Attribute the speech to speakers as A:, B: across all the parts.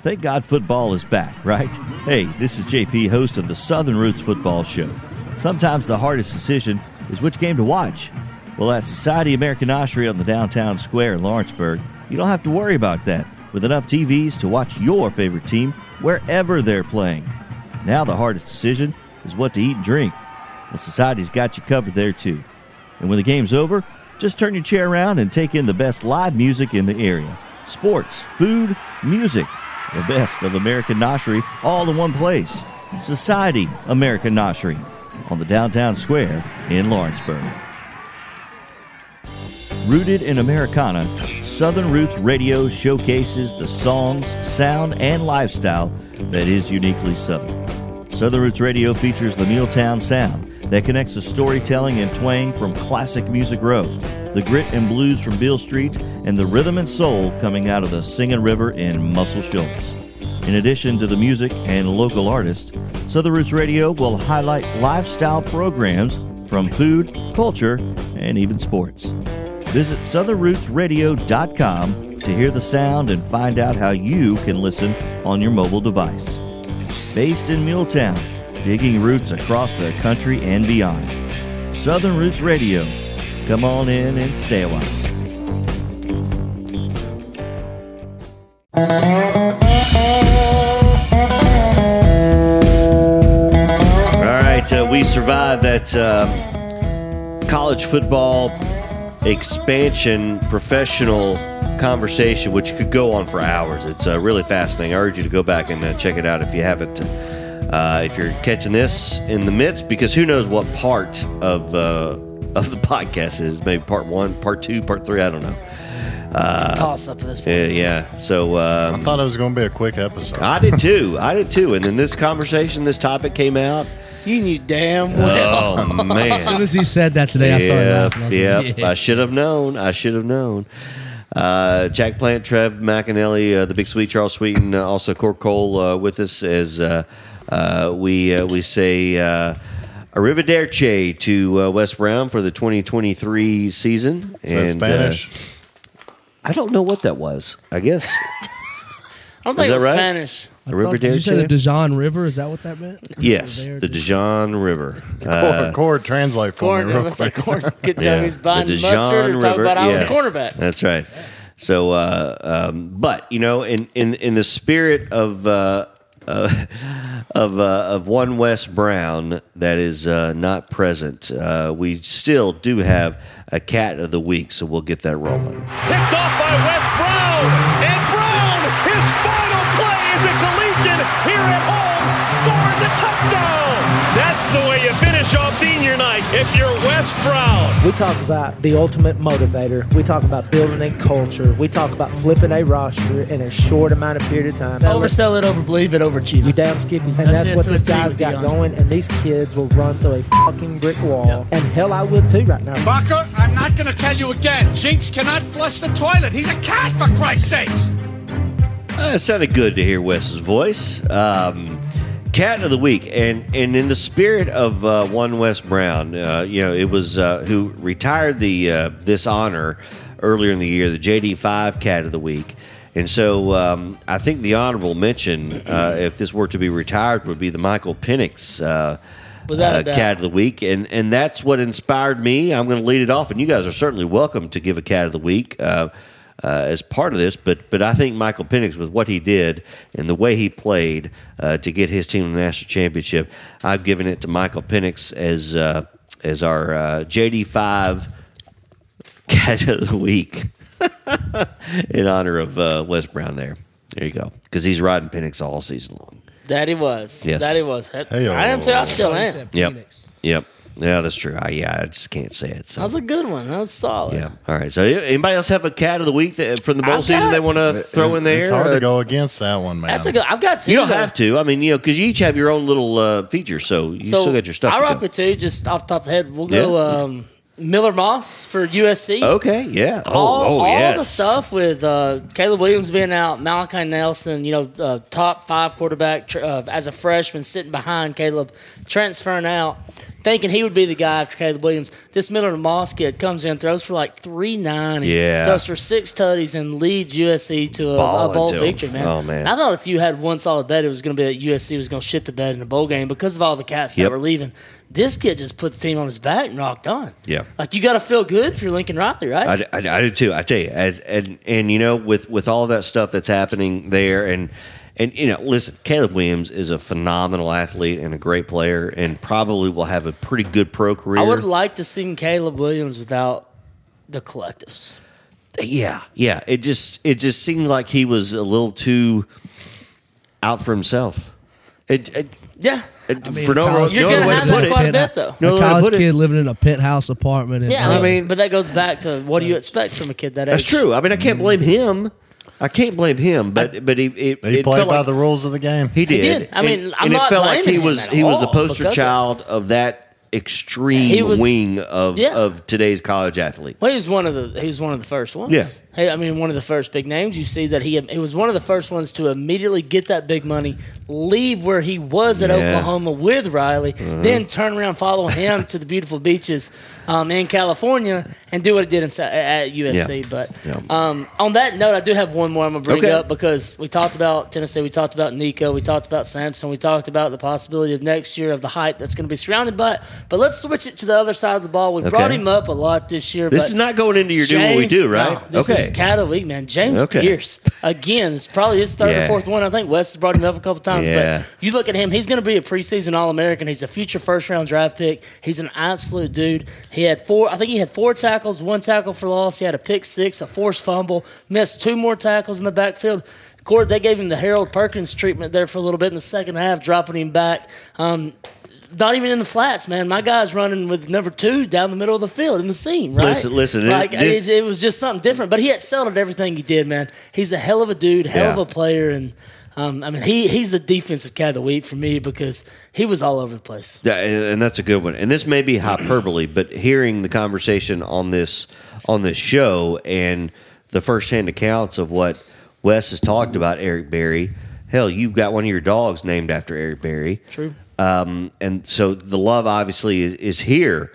A: Thank God football is back, right? Hey, this is JP, host of the Southern Roots Football Show. Sometimes the hardest decision is which game to watch. Well, at Society American Noshery on the downtown square in Lawrenceburg, you don't have to worry about that with enough TVs to watch your favorite team wherever they're playing. Now the hardest decision is what to eat and drink. The Society's got you covered there too. And when the game's over, just turn your chair around and take in the best live music in the area. Sports, food, music, the best of American Noshery all in one place. Society American Noshery on the downtown square in Lawrenceburg. Rooted in Americana, Southern Roots Radio showcases the songs, sound, and lifestyle that is uniquely Southern. Southern Roots Radio features the Milltown sound that connects the storytelling and twang from classic Music Row, the grit and blues from Beale Street, and the rhythm and soul coming out of the Singing River in Muscle Shoals. In addition to the music and local artists, Southern Roots Radio will highlight lifestyle programs from food, culture, and even sports. Visit southernrootsradio.com to hear the sound and find out how you can listen on your mobile device. Based in Milltown, digging roots across the country and beyond. Southern Roots Radio. Come on in and stay a while. All right, uh, we survived that um, college football expansion professional conversation, which could go on for hours. It's uh, really fascinating. I urge you to go back and uh, check it out if you haven't. Uh, if you're catching this in the midst, because who knows what part of uh, of the podcast is? Maybe part one, part two, part three. I don't know.
B: It's a toss up at this point.
A: Yeah, yeah. So um,
C: I thought it was going to be a quick episode.
A: I did too. I did too. And then this conversation, this topic came out.
B: You knew damn well.
A: Oh man!
D: As soon as he said that today, I started laughing. I was
A: yeah, I should have known. I should have known. Uh, Jack Plant, Trev McAnally, uh, the Big Sweet, Charles Sweeten, uh, also Cord Cole uh, with us as uh, uh, we uh, we say uh, arrivederci to uh, Wes Brown for the 2023 season.
C: Is that Spanish?
A: Uh, I don't know what that was. I guess
B: I don't think
A: Is
B: it was
A: that right?
B: Spanish.
D: Did you say the
A: arrivederci.
D: Dijon River? Is that what that meant?
A: Yes,
D: There,
A: the Dijon River.
C: Cord, Cord, translate for
B: Corn.
C: me
B: It
C: real
B: was like
C: quick.
B: corn. Good
A: Yeah,
B: time he's buying
A: the
B: mustard
A: Dijon
B: and talk
A: River,
B: about I was
A: yes.
B: cornerback.
A: That's right. So, uh, um, but you know, in in in the spirit of. Uh, uh, of uh, of one Wes Brown that is uh, not present. Uh, we still do have a cat of the week, so we'll get that rolling.
E: Picked off by Wes Brown. If you're Wes Brown.
F: We talk about the ultimate motivator. We talk about building a culture. We talk about flipping a roster in a short amount of period of time.
B: Oversell it, overbelieve it, overachieve
F: You
B: it.
F: damn skippy. And
B: That's
F: that's, what this
B: a T,
F: guy's
B: to be
F: got
B: honest.
F: going. And these kids will run through a fucking brick wall. And hell, I would too right now.
G: Barker, I'm not going to tell you again. Jinx cannot flush the toilet. He's a cat, for Christ's sakes.
A: Uh, it sounded good to hear Wes's voice. Um, cat of the week, and and in the spirit of uh, one Wes Brown, uh, you know, it was uh, who retired the uh, this honor earlier in the year, the JD five Cat of the Week. And so um, I think the honorable mention, uh, if this were to be retired, would be the Michael Penix uh, uh. Cat of the Week, and and that's what inspired me. I'm going to lead it off, and you guys are certainly welcome to give a Cat of the Week uh, uh, as part of this. But but I think Michael Penix, with what he did and the way he played uh, to get his team the national championship, I've given it to Michael Penix as uh, as our uh, JD five catch of the Week in honor of uh, Wes Brown. There, there you go, because he's riding Penix all season long.
B: That he was.
A: Yes.
B: That he was. I
C: Hey-o.
B: am too. I still am.
D: said
A: Yep.
D: Phoenix.
A: Yep. Yeah, that's true. I, yeah, I just can't say it. So.
B: That was a good one. That was solid.
A: Yeah. All right. So, anybody else have a cat of the week that, from the bowl
B: I've
A: season
B: got-
A: they want to throw in there?
C: It's hard to go against that one, man.
B: That's a good. I've got two.
A: You don't
B: though.
A: have to. I mean, you know, because you each have your own little uh, feature, so you
B: So
A: still got your stuff.
B: I
A: to
B: rock
A: go.
B: with two. Just off the top of the head, we'll go
A: Yeah.
B: um, Miller Moss for USC.
A: Okay. Yeah. Oh.
B: all,
A: oh.
B: all
A: yes.
B: the stuff with uh, Caleb Williams being out, Malachi Nelson, you know, uh, top five quarterback tr- uh, as a freshman sitting behind Caleb, transferring out. Thinking he would be the guy after Caleb Williams. This Miller Moss kid comes in, throws for like three nine,
A: Yeah.
B: throws for six tutties, and leads USC to a, a bowl victory. Man,
A: Oh, man.
B: I thought if you had one solid bet, it was going to be that USC was going to shit the bed in a bowl game because of all the cats that were leaving. This kid just put the team on his back and rocked on.
A: Yeah.
B: like you got to feel good if you're Lincoln Riley, right?
A: I, I, I do too. I tell you, as and and you know, with with all that stuff that's happening there, and and you know, listen, Caleb Williams is a phenomenal athlete and a great player, and probably will have a pretty good pro career.
B: I would like to see Caleb Williams without the collectives.
A: yeah, yeah. It just it just seemed like he was a little too out for himself. It, it,
B: Yeah,
A: it-
D: I mean,
A: for no,
D: college-
A: no
B: You're gonna
A: way
B: have
A: to put
B: that
A: it.
B: quite a bit, though.
A: No
D: a
A: other way to
D: college
A: put it.
D: kid living in a penthouse apartment.
B: Yeah, I mean, but that goes back to what do you expect from a kid that age?
A: That's true. I mean, I can't blame him. I can't blame him, but but he it,
C: He
A: it
C: played
A: felt
C: by
A: like,
C: the rules of the game.
A: He did.
B: did. I mean,
A: and,
B: I'm
A: and
B: not
A: it felt like he was
B: at
A: he was the poster
B: because of-
A: child of that extreme
B: He was-
A: wing of
B: Yeah.
A: of today's college athlete.
B: Well, he was one of the he was one of the first ones.
A: Yeah.
B: Hey, I mean, one of the first big names. You see that he he was one of the first ones to immediately get that big money, leave where he was at
A: Yeah. Uh-huh.
B: Oklahoma with Riley, then turn around, follow him to the beautiful beaches um, in California, and do what he did in, at USC.
A: Yeah.
B: But um, on that note, I do have one more I'm gonna bring
A: Okay.
B: up because we talked about Tennessee, we talked about Nico, we talked about Sampson, we talked about the possibility of next year of the hype that's going to be surrounded by it. But let's switch it to the other side of the ball. We
A: Okay.
B: brought him up a lot this year.
A: This is not going into your do what we do, right?
B: no, this
A: okay.
B: is cat of the week, man. James
A: Okay.
B: Pearce. Again, it's probably his third
A: Yeah.
B: or fourth one. I think Wes has brought him up a couple times.
A: Yeah.
B: But you look at him, he's going to be a preseason All American. He's a future first round draft pick. He's an absolute dude. He had four, I think he had four tackles, one tackle for loss. He had a pick six, a forced fumble, missed two more tackles in the backfield. Cord, they gave him the Harold Perkins treatment there for a little bit in the second half, dropping him back. Um, not even in the flats, man. My guy's running with number two down the middle of the field in the seam, right?
A: Listen- listen, it-
B: Like
A: this-
B: it, it was just something different. But he excelled at everything he did, man. He's a hell of a dude, hell of a player, and um, I mean he he's the defensive cat of the week for me because he was all over the place.
A: Yeah, and and that's a good one. And this may be hyperbole, but hearing the conversation on this on this show and the firsthand accounts of what Wes has talked about Eric Berry. Hell, you've got one of your dogs named after Eric Berry.
B: True.
A: Um, and so the love obviously is, is here,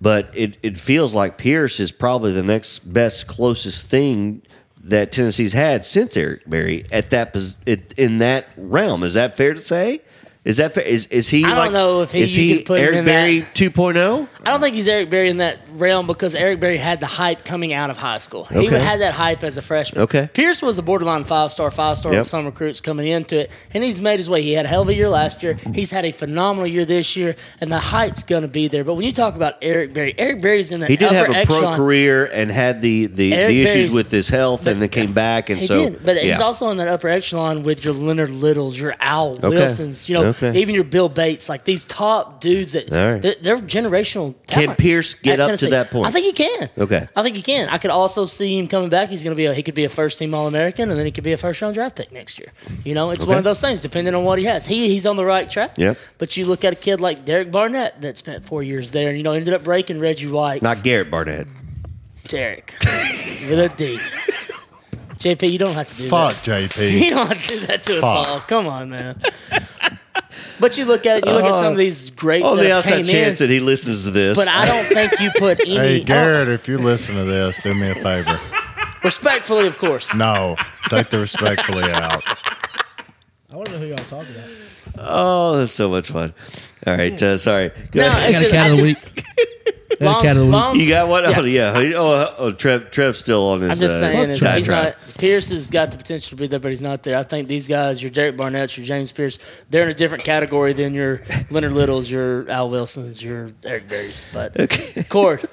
A: but it, it feels like Pearce is probably the next best, closest thing that Tennessee's had since Eric Berry at that pos- it, in that realm. Is that fair to say? Is that fair? Is is he?
B: I don't
A: like,
B: know if he-
A: is he
B: could put him
A: Eric
B: in
A: Berry
B: that-
A: 2.0?
B: I don't think he's Eric Berry in that realm because Eric Berry had the hype coming out of high school. He
A: Okay.
B: had that hype as a freshman.
A: Okay.
B: Pearce was a borderline five star, five star
A: Yep.
B: with some recruits coming into it, and he's made his way. He had a hell of a year last year. He's had a phenomenal year this year, and the hype's going to be there. But when you talk about Eric Berry, Eric Berry's in the
A: He did
B: upper
A: have a pro
B: echelon.
A: career and had the the,
B: Eric
A: the issues
B: Berry's-
A: with his health, and then came back, and
B: He
A: so
B: did, but he's
A: yeah.
B: also in that upper echelon with your Leonard Littles, your Al. Wilsons, you know,
A: Okay.
B: even your Bill Bates, like these top dudes that
A: All right.
B: they're, they're generational.
A: Can
B: talents
A: Pearce get
B: at
A: up to that point?
B: I think he can.
A: Okay.
B: I think he can. I could also see him coming back. He's going to be a, he could be a first team All American, and then he could be a first round draft pick next year. You know, it's one of those things depending on what he has. He he's on the right track.
A: Yep.
B: But you look at a kid like Derek Barnett that spent four years there, and you know ended up breaking Reggie White.
A: not Garrett Barnett.
B: Derek with a D. JP, you don't have to do
C: Fuck
B: that. You
C: JP.
B: You don't have to do that to us all. Come on, man. But you look at it, you look at some of these greats
A: Oh,
B: that
A: the
B: have
A: outside
B: came
A: chance
B: in,
A: that he listens to this.
B: but I don't think you put any.
C: Hey,
B: I don't-
C: Garrett, if you listen to this, do me a favor.
B: respectfully, of course.
C: No, take the respectfully out.
D: I want to know who y'all talking about.
A: oh, that's so much fun. All right, uh, sorry. Go
B: No,
A: ahead.
D: got a cat
B: I
D: of the
B: just-
D: Got a cat of the week.
B: Long's-
A: you got one?
B: Yeah.
A: Oh yeah. Oh, oh Trev, Trev's still on his.
B: I'm just
A: uh,
B: saying, is
A: try,
B: he's
A: try.
B: not. Pearce has got the potential to be there, but he's not there. I think these guys, your Derek Barnett, your James Pearce, they're in a different category than your Leonard Littles, your Al Wilsons, your Eric Berries. But okay. Cord,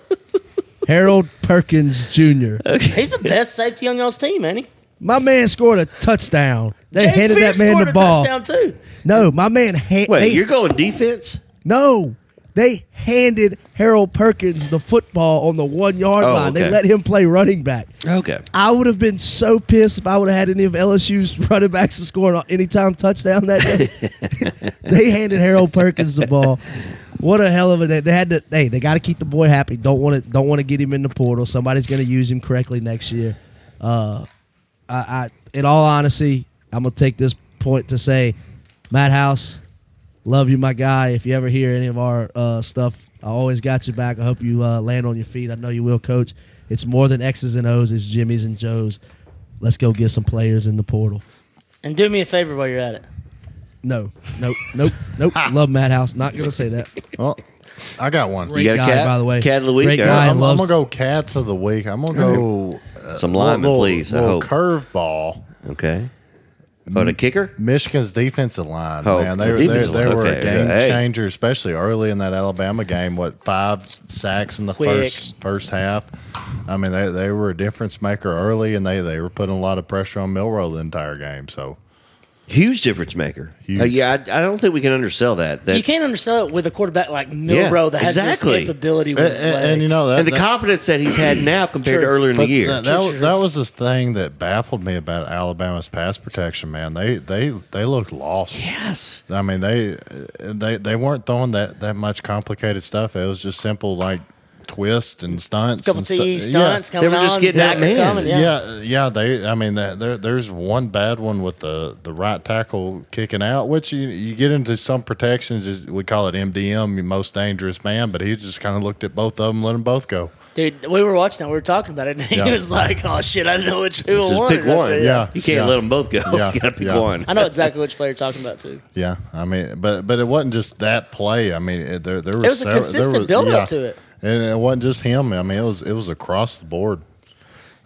D: Harold Perkins Jr.
B: he's the best safety on y'all's team, ain't he?
D: My man scored a touchdown. They
B: James
D: handed
B: Pearce
D: that man
B: scored
D: the
B: a
D: ball.
B: touchdown too.
D: No, my man. Ha-
A: Wait,
D: they,
A: you're going defense?
D: no, they handed Harold Perkins the football on the one yard
A: Oh,
D: line. They let him play running back.
A: Okay.
D: I would have been so pissed if I would have had any of LSU's running backs to score an anytime touchdown that day. they handed Harold Perkins the ball. What a hell of a day! They had to. Hey, they got to keep the boy happy. Don't want to. Don't want to get him in the portal. Somebody's going to use him correctly next year. Uh, I, I, in all honesty, I'm gonna take this point to say, Matt House, Love you, my guy. If you ever hear any of our uh, stuff, I always got you back. I hope you uh, land on your feet. I know you will, Coach. It's more than X's and O's. It's Jimmy's and Joe's. Let's go get some players in the portal.
B: And do me a favor while you're at it.
D: No, nope, nope, nope. Love Matt House. Not gonna say that.
C: Well, I got one.
D: Great
A: got a
D: guy,
A: cat?
D: by the way.
A: Cat of the week?
D: Great guy.
C: I'm, I'm gonna go cats of the week. I'm gonna go uh,
A: Some linemen,
C: little,
A: please, I
C: Little
A: hope.
C: curveball.
A: Okay. Oh, the kicker?
C: Michigan's defensive line,
A: Oh,
C: man, they, they, they were
A: Okay,
C: a game changer, especially early in that Alabama game. What five sacks in the
B: Quick.
C: first first half? I mean, they, they were a difference maker early, and they, they were putting a lot of pressure on Milroe the entire game. So
A: Huge difference maker.
C: Huge.
A: Uh, yeah, I, I don't think we can undersell that. that
B: you can't understand it with a quarterback like Milroe
A: Yeah,
B: that has
A: exactly.
B: this capability with
C: and,
B: his legs.
C: and you know that,
A: and the
C: that-
A: confidence that he's had now compared to
B: True.
A: earlier in the year.
C: That, that, was- that was this thing that baffled me about Alabama's pass protection. Man, they they they looked lost.
A: yes.
C: I mean, they they they weren't throwing that that much complicated stuff. It was just simple like twists and stunts.
B: couple
C: and stu-
B: TE
C: yeah.
B: stunts
A: They
B: coming
A: were just
B: on,
A: getting
B: back
A: that man.
B: coming,
C: Yeah.
B: yeah.
C: yeah, They, I mean, that- there, there's one bad one with the, the right tackle kicking out, which you you get into some protections. Is we call it MDM, your most dangerous man. But he just kind of looked at both of them, let them both go.
B: Dude, we were watching that. We were talking about it, and he
C: Yeah.
B: was like, "Oh shit, I didn't know which who
A: Just
B: won."
A: pick one.
C: Yeah.
A: You can't
C: Yeah.
A: let them both go.
C: Yeah.
A: You got to pick
C: Yeah.
A: one.
B: I know exactly which player you're talking about too.
C: Yeah, I mean, but but it wasn't just that play. I mean, it, there there was
B: It was a
C: several- there
B: consistent
C: was-
B: build
C: yeah.
B: up to it.
C: And it wasn't just him. I mean, it was it was across the board.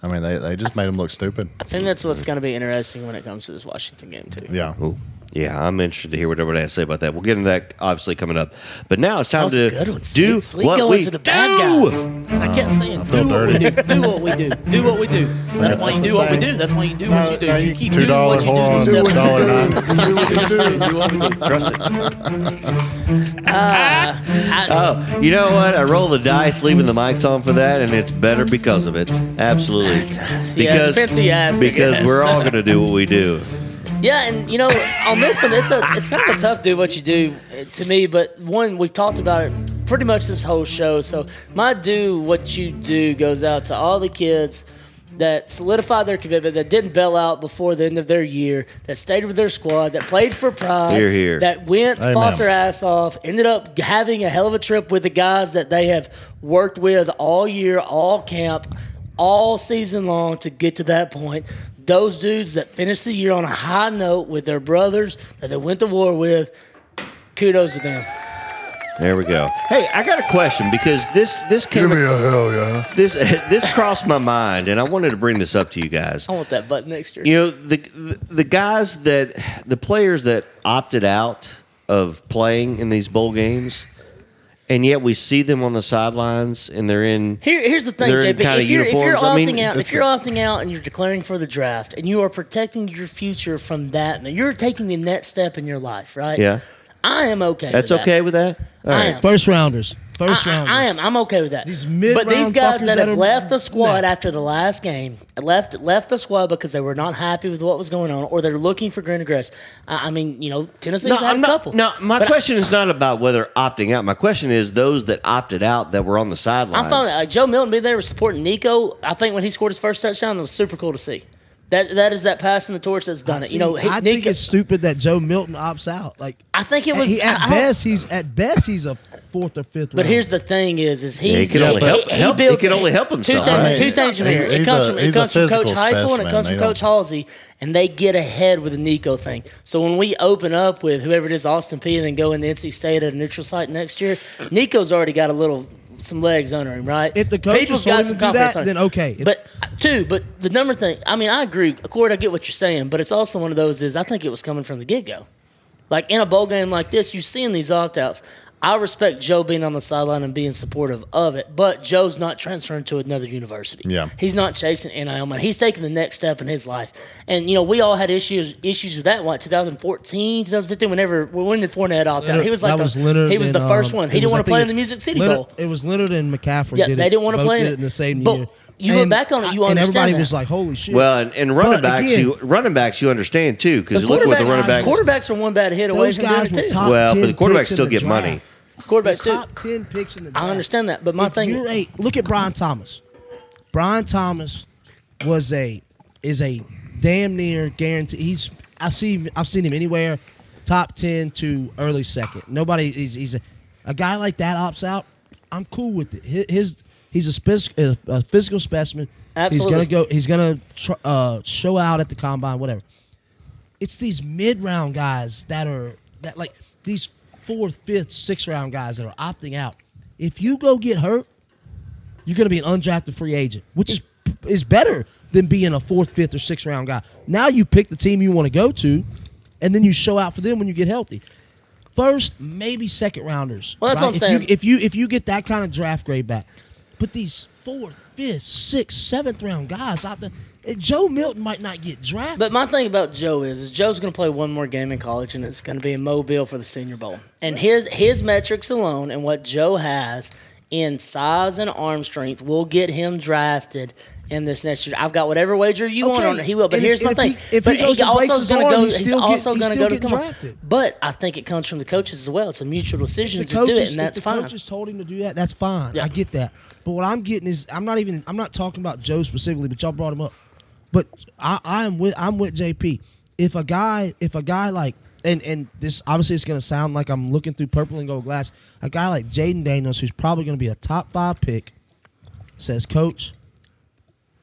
C: I mean, they, they just made him look stupid.
B: I think that's what's going to be interesting when it comes to this Washington game too.
C: Yeah.
A: Ooh. Yeah, I'm interested to hear what everybody has to say about that. We'll get into that obviously coming up. But now it's time to
B: a good one.
A: do
B: Sweet, sweet
A: what
B: going
A: we
B: to the bad
A: do.
B: guys. I kept saying,
C: feel
B: do what we
C: dirty.
B: do. Do what we do. Do what we do. That's why you do what we do. That's why you do what you do. You
C: you
B: keep
C: two
B: doing what you
C: dollar
B: do.
C: whore on
B: Step-
C: dollar nine.
B: Do what you do. Do what we do.
A: Trust it. Uh, oh, you know what? I roll the dice, leaving the mics on for that, and it's better because of it. Absolutely. Because
B: depends who you I
A: because
B: guess.
A: we're all going to do what we do.
B: Yeah, and you know, on this one, it's a it's kind of a tough do what you do uh, to me. But one, we've talked about it pretty much this whole show. So my do what you do goes out to all the kids that solidified their commitment, that didn't bail out before the end of their year, that stayed with their squad, that played for pride,
A: Hear, hear.
B: that went,
C: Amen.
B: fought their ass off, ended up having a hell of a trip with the guys that they have worked with all year, all camp, all season long to get to that point. Those dudes that finished the year on a high note with their brothers that they went to war with, kudos to them.
A: There we go. Hey, I got a question because this this came
C: Give me a hell yeah.
A: this this crossed my mind, and I wanted to bring this up to you guys.
B: I want that button next year.
A: You know the the guys that the players that opted out of playing in these bowl games, and yet we see them on the sidelines, and they're in.
B: Here, here's the thing,
A: They're
B: JP. If you're, if you're opting
A: I mean,
B: out, if you're
C: a-
B: opting out and you're declaring for the draft, and you are protecting your future from that, man, you're taking the next step in your life, right?
A: Yeah,
B: I am okay.
A: that's
B: with that.
A: okay with that. All right.
B: I am.
D: First rounders. First
B: I,
D: rounders.
B: I, I am. I'm okay with that.
D: These
B: but
D: mid-round
B: these guys
D: fuckers
B: that
D: that
B: have
D: are-
B: left the squad
D: Nah.
B: after the last game, left left the squad because they were not happy with what was going on, or they're looking for greener grass. I, I mean, you know, Tennessee's
A: No,
B: had
A: I'm
B: a
A: not,
B: couple.
A: no, my
B: But I-
A: question is not about whether opting out. My question is those that opted out that were on the sidelines.
B: I'm fine. Like Joe Milton being there was supporting Nico. I think when he scored his first touchdown, it was super cool to see. That that is that passing the torch that's done it. You know,
D: See,
B: he-
D: I think it's stupid that Joe Milton opts out. Like
B: I think it was
D: he, at
B: I- I
D: best he's at best he's a fourth or fifth.
B: But
D: round.
B: here's the thing: is is
A: Yeah, he
B: he's
A: can only
B: he-
A: help-
B: he
A: help- he
B: builds-
A: can only help
B: two things-
C: I mean,
B: two things from
C: he's-
B: here. It comes
C: a-
B: from it comes from Coach
C: physical
B: Heupel and it comes from Coach Halzle, and they get ahead with the Nico thing. So when we open up with whoever it is, Austin Peay, and then go into NC State at a neutral site next year, Nico's already got a little some legs under him, right?
D: If the coaches
B: People's got some confidence
D: that, then okay. If-
B: But uh, two, but the number thing, I mean, I agree. Accord, I get what you're saying, but it's also one of those is I think it was coming from the get go. Like in a bowl game like this, you seeing these opt outs. I respect Joe being on the sideline and being supportive of it, but Joe's not transferring to another university.
C: Yeah.
B: he's not chasing NIL money. He's taking the next step in his life. And you know, we all had issues issues with that. What 2014, 2015, whenever when did Fournette opt out? He was like
D: that
B: the,
D: was Leonard.
B: he was
D: and,
B: the first
D: um,
B: one. He didn't
D: was,
B: want to play in the Music City
D: Leonard-
B: Bowl.
D: It was Leonard and McCaffrey.
B: Yeah,
D: did
B: they
D: it.
B: didn't wanna play in
D: it
B: it.
D: in the same
B: But
D: year.
B: You look back on it, you
D: I- and everybody
B: that.
D: was like, "Holy shit!"
A: Well, and, and running
D: But
A: backs,
D: again-
A: you running backs, you understand too because look what the running backs.
B: quarterbacks are one bad hit away from
D: guys
B: doing
D: were
B: it too.
D: top
A: Well, but the quarterbacks still
D: the
A: get
D: draft.
A: money.
B: Quarterbacks do.
D: top ten picks in the draft.
B: I understand that, but my
D: If
B: thing
D: you're a- look at Brian Thomas. Brian Thomas was a is a damn near guarantee. He's I've seen I've seen him anywhere. top ten to early second. Nobody. He's, he's a, a guy like that opts out. I'm cool with it. His he's a, a, a physical specimen.
B: Absolutely.
D: He's gonna go. He's gonna tr- uh, show out at the combine. Whatever. It's these mid round guys that are that like these fourth, fifth, sixth round guys that are opting out. If you go get hurt, you're going to be an undrafted free agent, which is is better than being a fourth, fifth, or sixth round guy. Now you pick the team you want to go to, and then you show out for them when you get healthy. First, maybe second rounders.
B: Well, that's what I'm
D: if
B: saying.
D: You, if you if you get that kind of draft grade back, but these fourth, fifth, sixth, seventh round guys out there, Joe Milton might not get drafted.
B: But my thing about Joe is, is Joe's going to play one more game in college, and it's going to be in Mobile for the Senior Bowl. And his his metrics alone and what Joe has in size and arm strength will get him drafted in this next year. I've got whatever wager you want on it. He will. But
D: And
B: here's my thing.
D: he- if
B: but
D: he goes and
B: also is going to go.
D: he's
B: also going to go to
D: getting
B: come on.
D: drafted.
B: But I think it comes from the coaches as well. It's a mutual decision to do it, and that's
D: if the
B: fine.
D: coaches told him to do that, that's fine.
B: Yeah.
D: I get that. But what I'm getting is I'm not even I'm not talking about Joe specifically, but y'all brought him up. But I, I'm with I'm with JP. If a guy if a guy like and and this obviously it's gonna sound like I'm looking through purple and gold glass. A guy like Jayden Daniels, who's probably gonna be a top five pick, says, Coach,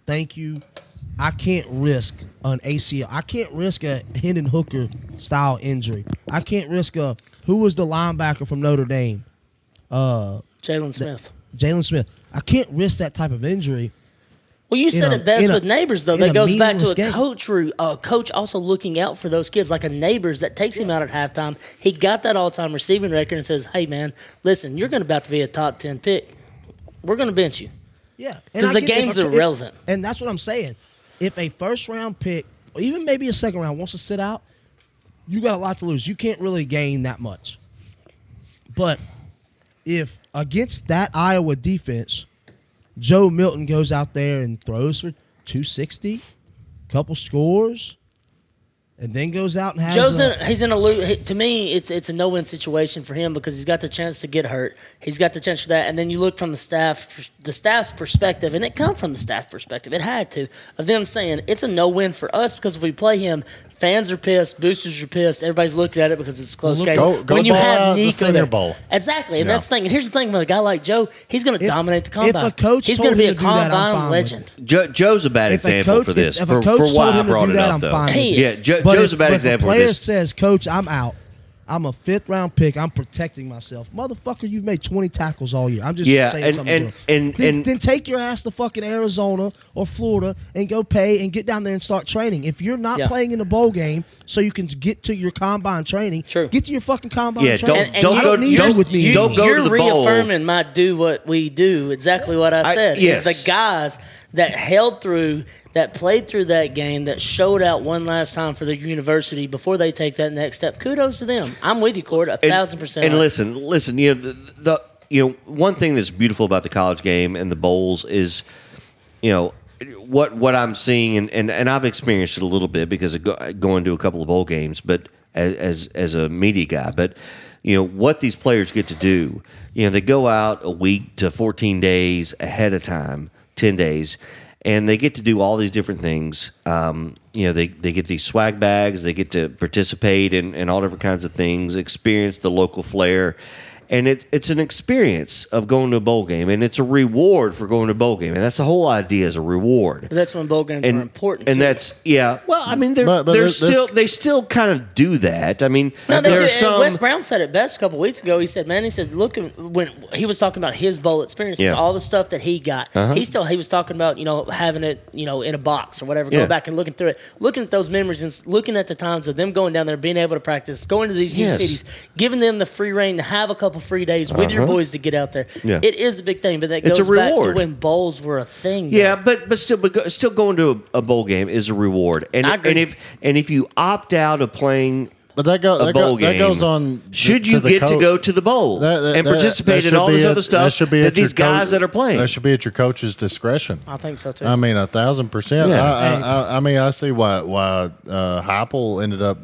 D: thank you. I can't risk an ACL. I can't risk a Hendon Hooker style injury. I can't risk a who was the linebacker from Notre Dame? Uh
B: Jaylon Smith.
D: Jaylon Smith. I can't risk that type of injury.
B: Well, you said
D: a-
B: it best
D: in a-
B: with Nabers, though. That goes back to a
D: game.
B: coach, a coach also looking out for those kids, like a Nabers that takes him out at halftime. He got that all-time receiving record and says, "Hey, man, listen, you're going to about to be a top ten pick. We're going to bench you."
D: Yeah, because
B: the game's
D: a- if-
B: irrelevant.
D: and that's what I'm saying. If a first round pick, or even maybe a second round, wants to sit out, you got a lot to lose. You can't really gain that much. But if against that Iowa defense, Joe Milton goes out there and throws for 260, couple scores, and then goes out and has
B: Joe's
D: a,
B: in, he's in a to me it's it's a no win situation for him because he's got the chance to get hurt. He's got the chance for that, and then you look from the staff the staff's perspective, and it come from the staff perspective. It had to of them saying it's a no win for us because if we play him, fans are pissed, boosters are pissed, everybody's looking at it because it's a close
D: Look,
B: game.
C: go- go
B: when you
C: ball
B: have
C: out the
B: Nico
C: Senior
B: there,
C: Bowl.
B: exactly, and
C: Yeah.
B: that's the thing. And here's the thing with a guy like Joe, he's going to dominate the
D: if
B: combine.
D: a coach
B: he's going to be a
D: to that,
B: combine legend.
A: Jo- Joe's a bad
D: If a
A: example
D: coach-
A: for this.
D: if a
A: for,
D: coach
A: for
D: told
A: why
D: him
A: I
D: to
A: brought
D: do
A: it
D: that,
A: up,
D: I'm
A: though.
D: fine
B: He
D: it.
A: Yeah,
B: is.
A: Jo-
D: But
A: Joe's
D: if-
A: a bad
D: but
A: example
D: If
A: of
D: a player
A: this.
D: says, "Coach, I'm out. I'm a fifth round pick. I'm protecting myself." Motherfucker, you've made 20 tackles all year. I'm just
A: Yeah,
D: saying
A: and-
D: something
A: and- and-
D: then,
A: and-
D: then take your ass to fucking Arizona or Florida and go pay and get down there and start training. If you're not
B: Yeah.
D: playing in the bowl game, so you can get to your combine training,
B: True.
D: get to your fucking combine
A: Yeah,
D: training.
A: don't- don't
D: I
A: go-
D: don't need
A: don't-
D: with me.
A: you- don't go
B: you're
A: to the bowl.
B: reaffirming my do what we do exactly what I
A: I-
B: said.
A: yes.
B: It's the guys that held through, that played through that game, that showed out one last time for their university before they take that next step. Kudos to them. I'm with you, Cord, a
A: And-
B: thousand percent.
A: And listen, listen. You know the, the you know one thing that's beautiful about the college game and the bowls is, you know, what what I'm seeing and and, and I've experienced it a little bit because of go, going to a couple of bowl games, but as as, as a media guy, but. You know what these players get to do. You know they go out a week to 14 days ahead of time, 10 days, and they get to do all these different things. Um, you know, they, they get these swag bags, they get to participate in, in all different kinds of things, experience the local flair. And it, it's an experience of going to a bowl game, and it's a reward for going to a bowl game. And that's the whole idea is a reward.
B: that's when bowl games
A: And,
B: are important.
A: and
B: too.
A: that's yeah. Well, I mean, they're,
C: But- but
A: they're
C: this- this-
A: still they still kind of do that. I mean,
B: No, they
A: there
B: do.
A: some.
B: Wes Brown said it best a couple weeks ago. He said, "Man, he said, look when he was talking about his bowl experiences,
A: Yeah.
B: all the stuff that he got.
A: Uh-huh.
B: He still he was talking about you know having it you know in a box or whatever.
A: Yeah.
B: Going back and looking through it, looking at those memories and looking at the times of them going down there, being able to practice, going to these new
A: Yes.
B: cities, giving them the free reign to have a couple free days with your
A: Uh-huh.
B: boys to get out there.
A: Yeah.
B: It is a big thing, but that
A: It's a
B: goes back to
A: reward.
B: when bowls were a thing.
A: Yeah, but but still, but go, still going to a, a bowl game is a reward, and
B: I agree.
A: and if and if you opt out of playing
C: But that, go,
A: a
C: that,
A: bowl
C: go, that goes on.
A: should
C: to
A: you
C: the
A: get to
C: co-
A: go to the bowl
C: That- that-
A: and
C: that-
A: participate
C: that
A: in
C: should
A: all
C: be
A: this
C: at-
A: other stuff
C: that, should be
A: that
C: at your
A: these guys
C: coach-
A: that are playing?
C: That should be at your coach's discretion.
B: I think so too.
C: I mean, a thousand percent.
A: Yeah.
C: I, I, I, I mean, I see why why uh, Heupel ended up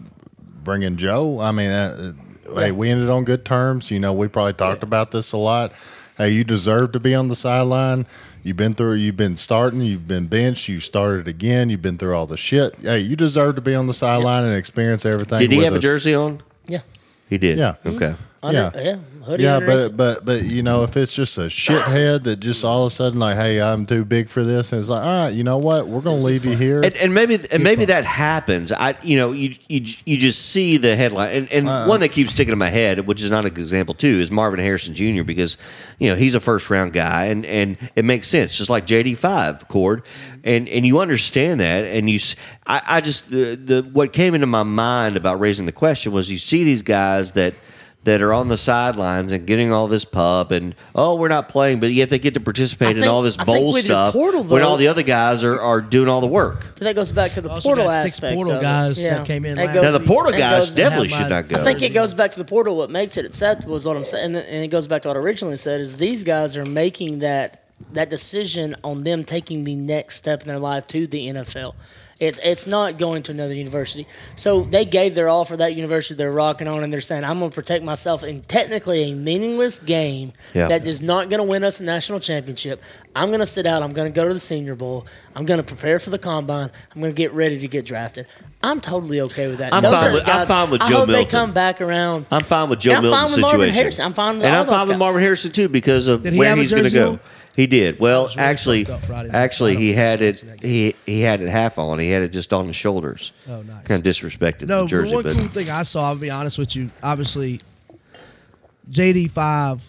C: bringing Joe. I mean, uh, hey, we ended on good terms. You know, we probably talked about this a lot. Hey, you deserve to be on the sideline. You've been through. You've been starting. You've been benched. You started again. You've been through all the shit. Hey, you deserve to be on the sideline and experience everything.
A: Did he
C: with
A: have a jersey on?
B: Yeah.
A: He did.
C: Yeah.
A: Okay. Mm-hmm.
B: Under,
C: Yeah.
B: Yeah. Hoodie
C: Yeah,
B: underneath
C: but but but you know, if it's just a shithead that just all of a sudden like, hey, I'm too big for this, and it's like, all right, you know what, we're gonna leave you here.
A: And, and maybe and maybe that happens. I you know you you, you just see the headline and, and
C: Uh.
A: one that keeps sticking in my head, which is not an example too, is Marvin Harrison Jr. because you know he's a first round guy and and it makes sense, just like JD five cord, and and you understand that, and you s- I, I just the, the what came into my mind about raising the question was you see these guys that. That are on the sidelines and getting all this pub and oh we're not playing but yet they get to participate
B: I
A: in all this
B: I
A: bowl
B: with the
A: stuff
B: portal,
A: when all the other guys are, are doing all the work.
B: That goes back to the
D: Also
B: portal
D: got six
B: aspect.
D: portal
B: of it.
D: guys that
B: yeah.
D: came in
B: goes-
A: Now the portal guys definitely should not go.
B: I think it goes back to the portal. What makes it acceptable is what I'm saying, and and it goes back to what I originally said: is these guys are making that that decision on them taking the next step in their life to the NFL. It's it's not going to another university. So they gave their all for that university they're rocking on, and they're saying, "I'm going to protect myself in technically a meaningless game
A: Yeah.
B: that is not going to win us a national championship. I'm going to sit out. I'm going to go to the Senior Bowl. I'm going to prepare for the combine. I'm going to get ready to get drafted. I'm totally okay with that.
A: I'm
B: Those
A: fine
B: are the
A: with- I'm fine with
B: I
A: Joe
B: hope they come back around.
A: I'm fine with Joe
B: And I'm
A: Milton's
B: fine with Marvin
A: situation.
B: Harrison. I'm fine with
A: and
B: all
A: I'm
B: those
A: fine with. Marvin Harrison too because of
D: he
A: where he's going to go.
D: on?
A: He did. Well,
D: really
A: actually,
D: fucked up Friday night.
A: actually, he had it. He he had it half on. He had it just on the shoulders.
D: Oh, nice.
A: Kind of disrespected
D: No,
A: the jersey,
D: but
A: but
D: one cool thing I saw, I'll be honest with you, obviously, JD five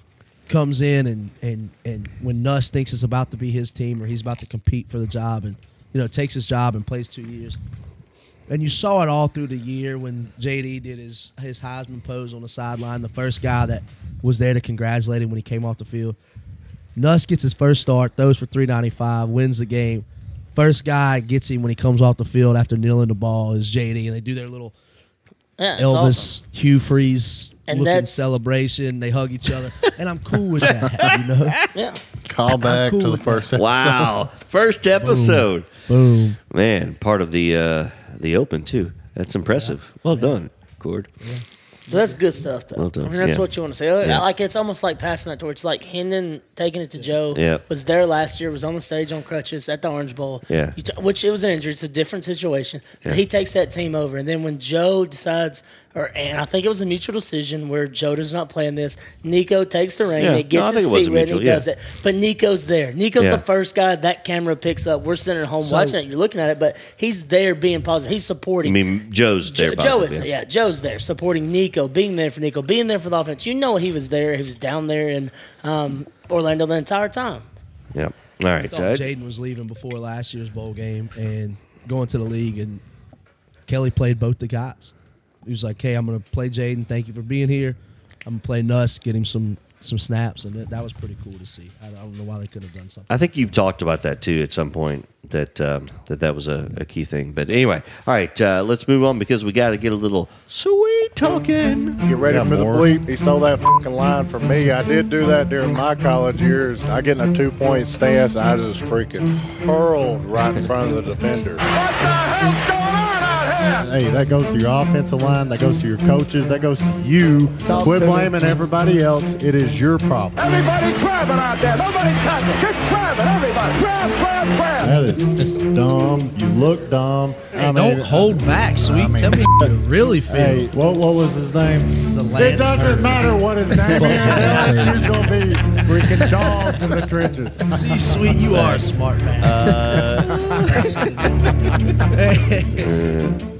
D: comes in and and and when Nuss thinks it's about to be his team or he's about to compete for the job and you know takes his job and plays two years. And you saw it all through the year when JD did his his Heisman pose on the sideline. The first guy that was there to congratulate him when he came off the field. Nuss gets his first start, throws for 395, wins the game. First guy gets him when he comes off the field after kneeling the ball is JD, and they do their little
B: Yeah,
D: Elvis
B: awesome.
D: Hugh Freeze
B: And
D: looking
B: that's-
D: celebration. They hug each other, and I'm cool with that. You know,
B: Yeah.
C: Call back
D: cool
C: to the first episode.
A: wow, first episode,
D: boom.
A: man, part of the uh, the Open too. That's impressive. Well done, Cord.
B: But that's good stuff, though.
A: Well done.
B: I mean, that's
A: Yeah.
B: what you want to say.
A: Yeah.
B: Like it's almost like passing that torch. Like Hendon taking it to Joe.
A: Yeah.
B: Was there last year. Was on the stage on crutches at the Orange Bowl.
A: Yeah.
B: T- which it was an injury. It's a different situation. But he takes that team over, and then when Joe decides, or and I think it was a mutual decision where Joe does not play in this. Nico takes the ring.
A: Yeah.
B: and He
A: No,
B: gets
A: I
B: his feet
A: a
B: wet. and He
A: yeah.
B: does it. But Nico's there. Nico's
A: Yeah.
B: the first guy that camera picks up. We're sitting at home
D: So-
B: watching it. You're looking at it, but he's there being positive. He's supporting.
A: I mean, Joe's there.
B: Jo- Joe is there. Yeah, Joe's there supporting Nico, being there for Nico, being there for the offense. You know he was there. He was down there in um, Orlando the entire time.
A: Yeah. All right.
D: I thought Jayden was leaving before last year's bowl game and going to the league, and Kelly played both the guys. He was like, "Hey, I'm going to play Jayden. Thank you for being here. I'm going to play Nuss, get him some some snaps, and that, that was pretty cool to see. I, I don't know why they couldn't have done something.
A: I think you've talked about that too at some point that um, that that was a, a key thing. But anyway, all right, uh, let's move on because we got to get a little sweet talking.
H: Get ready
C: Yeah,
H: for the bleep. He stole that fucking line from me. I did do that during my college years. I get in a two point stance. I just freaking hurled right in front of the defender.
C: Hey, that goes to your offensive line. That goes to your coaches. That goes to you.
F: all
C: Quit
F: to me.
C: blaming everybody else. It is your problem.
E: Everybody grabbing out there. Nobody touching. Just grabbing. Everybody. Grab, grab, grab.
C: That is dumb. You look dumb. I mean,
D: don't hold back, sweet.
C: I mean,
D: Tell me how you really feel.
C: Hey, what, what was his name? It doesn't
D: Hurd.
C: matter what his name is. LSU's going to be freaking dogs in the trenches.
D: See, sweet, you are a smart man.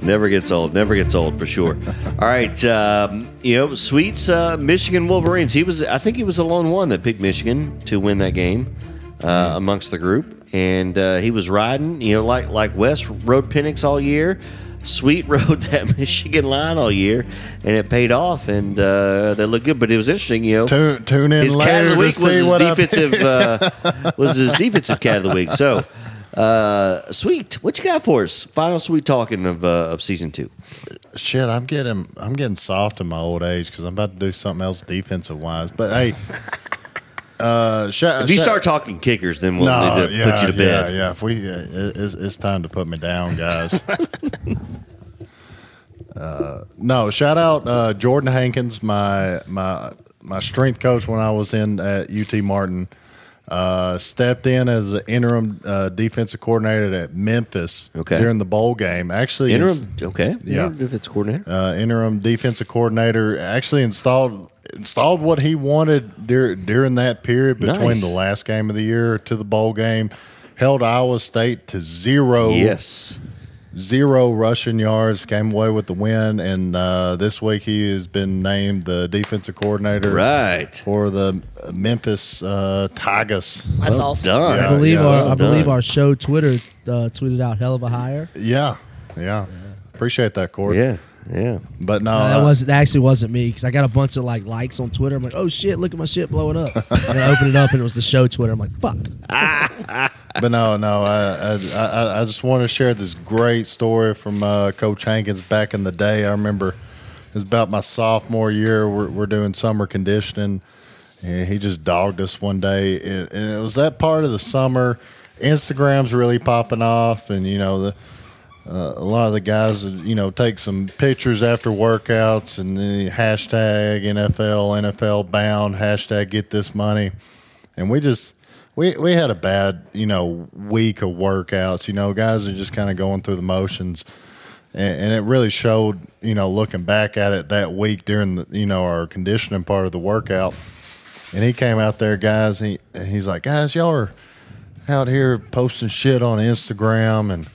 A: Never gets old. Never gets old for sure. All right, um, you know, Sweets, uh, Michigan Wolverines. He was, I think, he was the lone one that picked Michigan to win that game uh, amongst the group, and uh, he was riding. You know, like like Wes rode Penix all year. Sweet rode that Michigan line all year, and it paid off, and uh, they look good. But it was interesting, you know.
C: Tune, tune in
A: his cat of the week was his defensive uh, was his defensive cat of the week. So, uh, sweet, what you got for us? Final sweet talking of uh, of season two.
C: Shit, I'm getting I'm getting soft in my old age because I'm about to do something else defensive wise. But hey, uh, sh-
A: If you start talking kickers, then we'll need to
C: yeah,
A: put you to bed.
C: Yeah, yeah. If we, uh, it's, it's time to put me down, guys. uh, no, shout out uh, Jordan Hankins, my my my strength coach when I was in at UT Martin. Uh, stepped in as an interim uh, defensive coordinator at Memphis
A: Okay.
C: during the bowl game. Actually,
A: Interim, okay.
C: Yeah.
A: Interim defense coordinator.
C: uh, interim defensive coordinator actually installed installed what he wanted dur- during that period between
A: Nice.
C: the last game of the year to the bowl game. Held Iowa State to zero
A: yes.
C: zero rushing yards, came away with the win, and uh, this week he has been named the defensive coordinator
A: Right.
C: for the Memphis uh, Tigers.
B: That's
A: Well
B: awesome.
A: done.
C: Yeah.
D: I believe
C: yeah,
D: our
C: so
D: I believe
A: done.
D: our show Twitter uh, tweeted out hell of a hire.
C: Yeah, yeah, appreciate that, Cord.
A: Yeah. Yeah.
C: but no,
D: No, that
C: uh,
D: wasn't that actually wasn't me because I got a bunch of like likes on Twitter. I'm like, oh shit, look at my shit blowing up. and I opened it up and it was the show Twitter. I'm like, fuck.
C: but no, no. I, I, I, I just want to share this great story from uh, Coach Hankins back in the day. I remember it was about my sophomore year. We're, we're doing summer conditioning, and he just dogged us one day. And, and it was that part of the summer. Instagram's really popping off, and you know the. Uh, a lot of the guys, you know, take some pictures after workouts and the hashtag NFL, NFL bound, hashtag get this money. And we just, we, we had a bad, you know, week of workouts. You know, guys are just kind of going through the motions. And, and it really showed, you know, looking back at it that week during the, you know, our conditioning part of the workout. And he came out there, guys. He, he's like, guys, y'all are out here posting shit on Instagram and,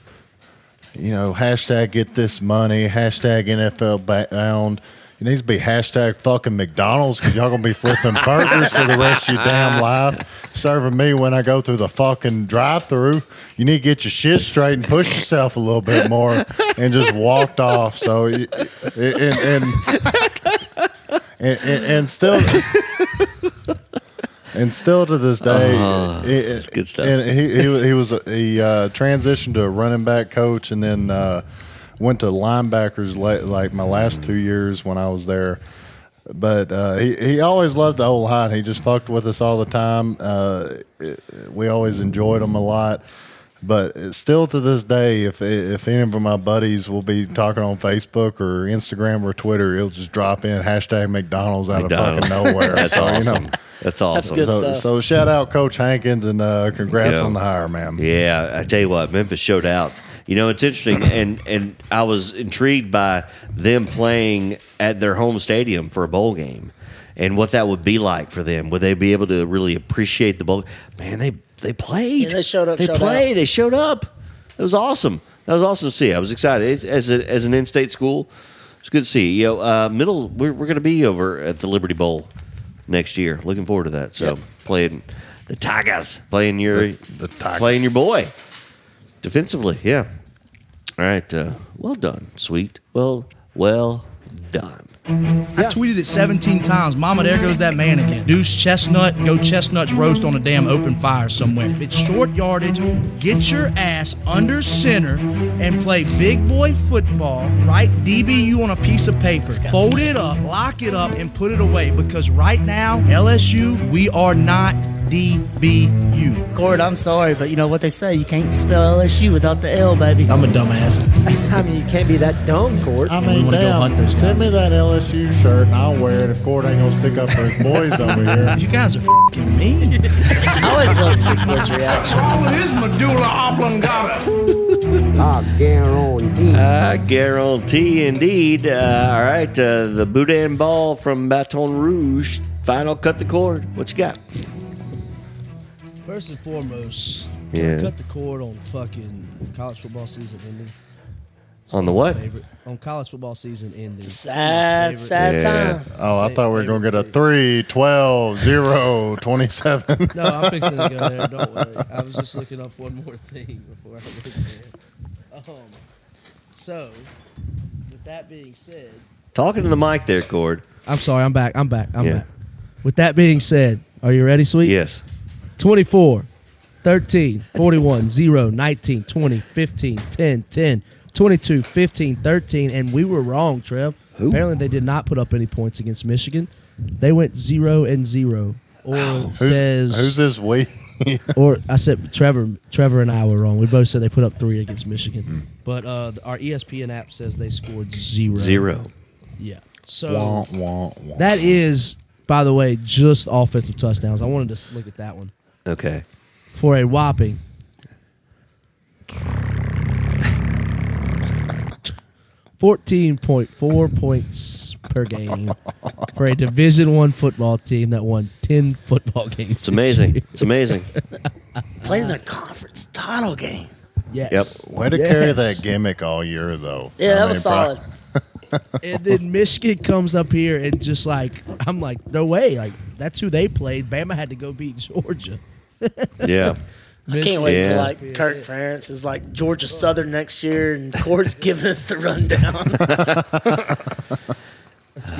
C: you know, hashtag get this money, hashtag NFL bound. It needs to be hashtag fucking McDonald's because y'all gonna be flipping burgers for the rest of your damn life, serving me when I go through the fucking drive-through. You need to get your shit straight and push yourself a little bit more, and just walked off. So, and and and, and, and, still. And still to this day, it-
A: good stuff.
C: And he he, he was a, he uh, transitioned to a running back coach, and then uh, went to linebackers la- like my last two years when I was there. But uh, he he always loved the O line. He just fucked with us all the time. Uh, it- we always enjoyed him a lot. But still to this day, if if any of my buddies will be talking on Facebook or Instagram or Twitter, he'll just drop in hashtag McDonald's out
A: McDonald's.
C: of fucking nowhere.
A: That's
C: So, you
A: awesome.
C: know,
A: That's awesome.
B: good
C: so,
B: stuff.
C: so shout out Coach Hankins and uh, congrats
A: Yeah.
C: on the hire, man.
A: Yeah, I tell you what, Memphis showed out. You know, it's interesting, and and I was intrigued by them playing at their home stadium for a bowl game, and what that would be like for them. Would they be able to really appreciate the bowl? Man, they they played.
B: Yeah, they showed up,
A: They
B: showed
A: played.
B: out.
A: They showed up. It was awesome. That was awesome to see. I was excited It's- as a, as an in-state school. It's good to see. You know, uh, middle. We're, we're going to be over at the Liberty Bowl next year. Looking forward to that. So playing the Tigers, playing your
C: The- the Tigers.
A: playing your boy defensively. Yeah. All right. Uh, well done, sweet. Well, well done.
I: I tweeted it 17 times. Mama, there goes that man again. Deuce Chestnut, go Chestnuts roast on a damn open fire somewhere. If it's short yardage, get your ass under center and play big boy football. Write DBU on a piece of paper. Fold it up, lock it up, and put it away because right now, LSU, we are not DBU.
B: Gord, I'm sorry, but you know what they say, you can't spell LSU without the L, baby.
I: I'm a dumbass.
F: I mean, you can't be that dumb, Cord.
H: I mean,
I: wanna go hunt
H: damn, send me that LSU shirt and I'll wear it if Gord ain't gonna stick up for his boys over here.
I: You guys are fing me.
B: I always love Sequid's reaction.
G: All his medulla oblongata.
J: I guarantee.
A: I guarantee, indeed. Uh, all right, uh, the Boudin ball from Baton Rouge. Final cut the cord. What you got?
D: First and foremost,
A: Yeah.
D: cut the cord on fucking college football season ending.
A: On the what?
D: Favorite on college football season ending.
B: Sad,
D: My
B: sad
A: Yeah.
B: time.
C: Oh, I thought we were going to get a 3, 12, 0, 27.
D: No, I'm fixing to go there. Don't worry. I was just looking up one more thing before I went there. Um, so, with that being said,
A: Talking to the mic there, Cord.
D: I'm sorry. I'm back. I'm back. I'm
A: Yeah.
D: back. With that being said, are you ready, sweet?
A: Yes.
D: 24, 13, 41, 0, 19, 20, 15, 10, 10, 22, 15, 13. And we were wrong, Trev.
A: Who?
D: Apparently, they did not put up any points against Michigan. They went 0 and 0. Or
C: Who's,
D: says.
C: who's this we?
D: Or I said Trevor. Trevor and I were wrong. We both said they put up three against Michigan, but uh, our ESPN app says they scored zero.
A: Zero.
D: Yeah. So
C: Wah, wah, wah.
D: that is, by the way, just offensive touchdowns. I wanted to look at that one.
A: Okay.
D: for a whopping fourteen point four points per game for a Division One football team that won ten football games.
A: It's amazing. It's amazing.
B: Played in their conference title game.
D: Yes. Yep.
C: Way to
D: Yes.
C: carry that gimmick all year, though.
B: Yeah,
C: I
B: that
C: mean,
B: was
C: Bri-
B: solid.
D: and then Michigan comes up here and just like I'm like, no way, like that's who they played. Bama had to go beat Georgia.
A: Yeah.
B: I can't wait till
A: Yeah.
B: like Kirk Ferentz is like Georgia Southern next year, and Cord's giving us the rundown.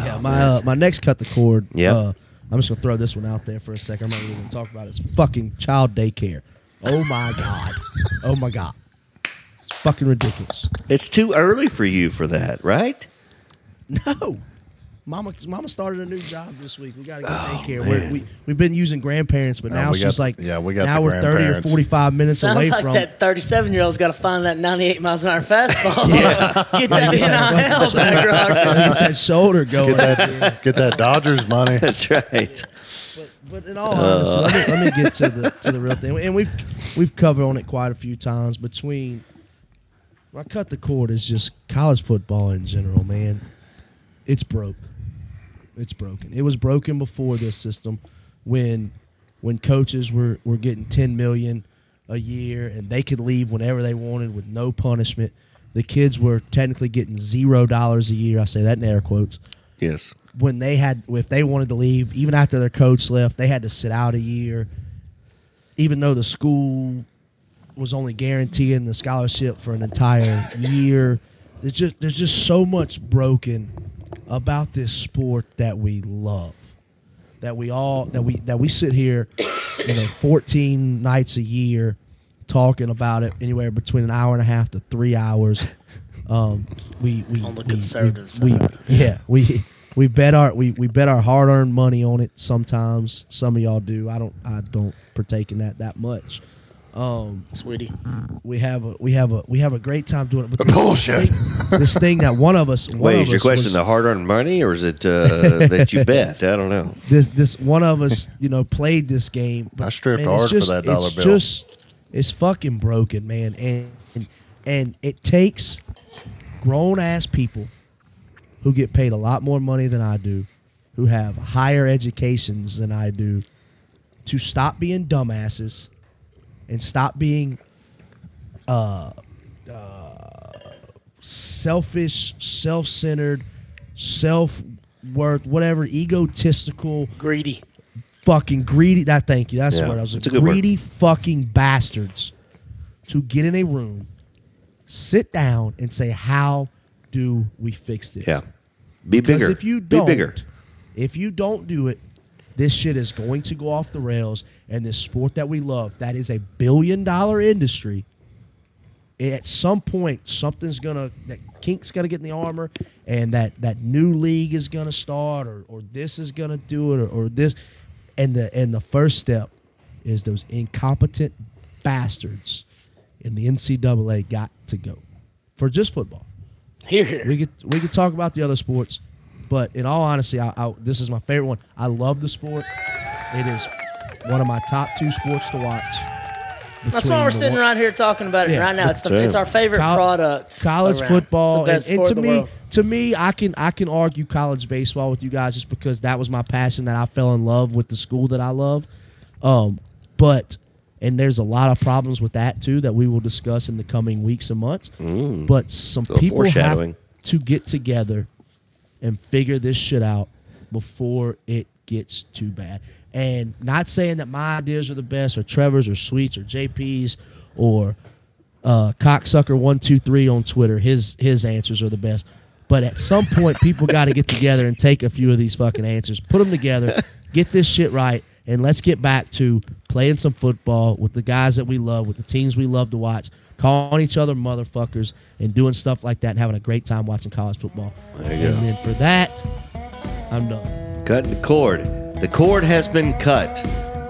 D: Yeah, my uh, my next cut the cord.
A: Yeah,
D: Uh, I'm just gonna throw this one out there for a second. I'm not even gonna talk about it. It's fucking child daycare. Oh my god. Oh my god. It's fucking ridiculous.
A: It's too early for you for that, right?
D: No. Mama, Mama started a new job this week. We got to get oh,
C: daycare.
D: We're, we we've been using grandparents, but
C: Oh,
D: now
C: we
D: she's
C: got-
D: like,
C: yeah, we got
D: now we're thirty or forty five minutes
B: Sounds
D: away
B: like
D: from.
B: that 37 year old's got to find that 98 miles an hour fastball. Get that NIL back, Roger.
D: Get that shoulder going.
C: Get that, get that Dodgers money.
A: That's right.
D: But in all honesty, let, me, let me get to the to the real thing, and we've we've covered on it quite a few times. Between I cut the cord is just college football in general, man. It's broke. It's broken. It was broken before this system, when when coaches were were getting ten million a year and they could leave whenever they wanted with no punishment. The kids were technically getting zero dollars a year. I say that in air quotes
A: Yes.
D: when they had if they wanted to leave even after their coach left they had to sit out a year even though the school was only guaranteeing the scholarship for an entire year there's just there's just so much broken about this sport that we love that we all that we that we sit here you know 14 nights a year talking about it anywhere between an hour and a half to three hours. Um, we we
B: On the
D: we-
B: conservative
D: we,
B: side.
D: we- yeah we we bet our we, we bet our hard earned money on it sometimes. Some of y'all do. I don't I don't partake in that that much um,
B: Sweetie.
D: we have a we have a we have a great time doing it but this
C: Bullshit.
D: thing, this thing that one of us one
A: Wait,
D: of
A: is your
D: us
A: question
D: was-
A: the hard-earned money, or is it uh, that you bet? I don't know.
D: this this one of us you know played this game.
C: I stripped
D: it's
C: hard for that dollar
D: it's
C: bill.
D: Just it's fucking broken, man, and and, and it takes grown ass people who get paid a lot more money than I do, who have higher educations than I do, to stop being dumbasses and stop being uh, uh, selfish, self-centered, self-worth, whatever, egotistical,
B: Greedy.
D: fucking greedy. That thank you. That's
A: Yeah,
D: the word I was.
A: it's a good word.
D: greedy fucking bastards to get in a room, sit down, and say, "How do we fix this?"
A: Yeah. Be
D: Because
A: bigger.
D: if you don't,
A: bigger.
D: if you don't do it, this shit is going to go off the rails. And this sport that we love, that is a billion dollar industry. At some point, something's gonna that kink's gonna get in the armor, and that that new league is gonna start, or or this is gonna do it, or, or this, and the and the first step is those incompetent bastards in the NCAA got to go for just football.
B: Here, here.
D: We could we could talk about the other sports, but in all honesty, I, I, this is my favorite one. I love the sport. It is one of my top two sports to watch.
B: That's why we're sitting right here talking about it
D: Yeah.
B: right now. It's the
A: That's
B: it's our favorite
D: Col-
B: product.
D: college
B: around.
D: football,
B: It's the best
D: and, and
B: sport
D: to
B: in the
D: me,
B: world.
D: to me, I can I can argue college baseball with you guys just because that was my passion that I fell in love with the school that I love. Um, but and there's a lot of problems with that too that we will discuss in the coming weeks and months. But some people have to get together and figure this shit out before it gets too bad. And not saying that my ideas are the best, or Trevor's, or Sweets, or JP's, or uh, cocksucker one two three on Twitter. His his answers are the best. But at some point, people got to get together and take a few of these fucking answers, put them together, get this shit right, and let's get back to playing some football with the guys that we love, with the teams we love to watch, calling each other motherfuckers, and doing stuff like that, and having a great time watching college football.
A: There you
D: and
A: go.
D: then for that, I'm done.
A: Cutting the cord. The cord has been cut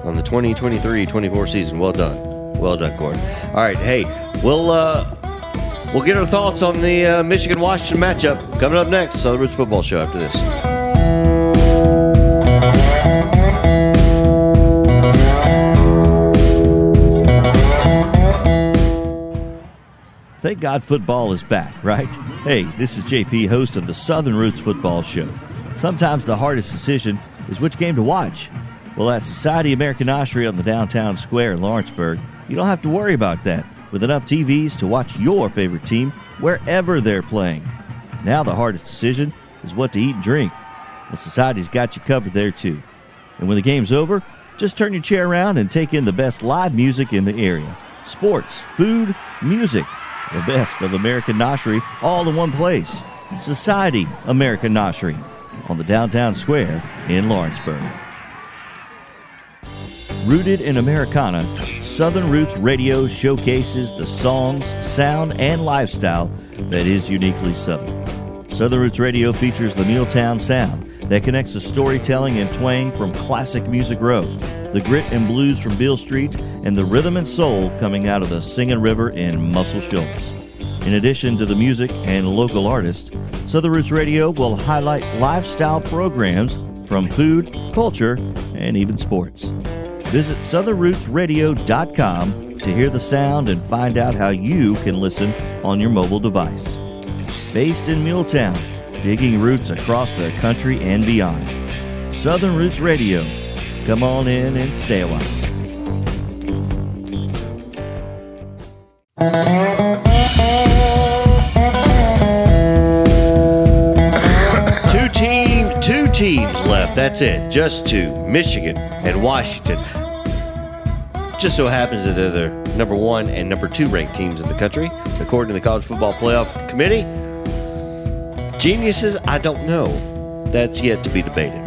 A: on the 2023-24 season. Well done. Well done, cord. All right, hey, we'll uh, we'll get our thoughts on the uh, Michigan Washington matchup coming up next. Southern Roots Football Show after this.
K: Thank God football is back, right? Hey, this is JP, host of the Southern Roots Football Show. Sometimes the hardest decision is which game to watch. Well, at Society American Noshery on the downtown square in Lawrenceburg, you don't have to worry about that with enough TVs to watch your favorite team wherever they're playing. Now, the hardest decision is what to eat and drink. The Society's got you covered there, too. And when the game's over, just turn your chair around and take in the best live music in the area sports, food, music, the best of American Noshery all in one place. Society American Noshery on the downtown square in Lawrenceburg. Rooted in Americana, Southern Roots Radio showcases the songs, sound, and lifestyle that is uniquely Southern. Southern Roots Radio features the Milltown sound that connects the storytelling and twang from classic Music Row, the grit and blues from Beale Street, and the rhythm and soul coming out of the Singing River in Muscle Shoals. In addition to the music and local artists, Southern Roots Radio will highlight lifestyle programs from food, culture, and even sports. Visit southernrootsradio.com to hear the sound and find out how you can listen on your mobile device. Based in Milltown, digging roots across the country and beyond. Southern Roots Radio. Come on in and stay a while.
A: Two team, two teams left. That's it. Just two. Michigan and Washington. Just so happens that they're the number one and number two ranked teams in the country, according to the College Football Playoff Committee. Geniuses, I don't know. That's yet to be debated.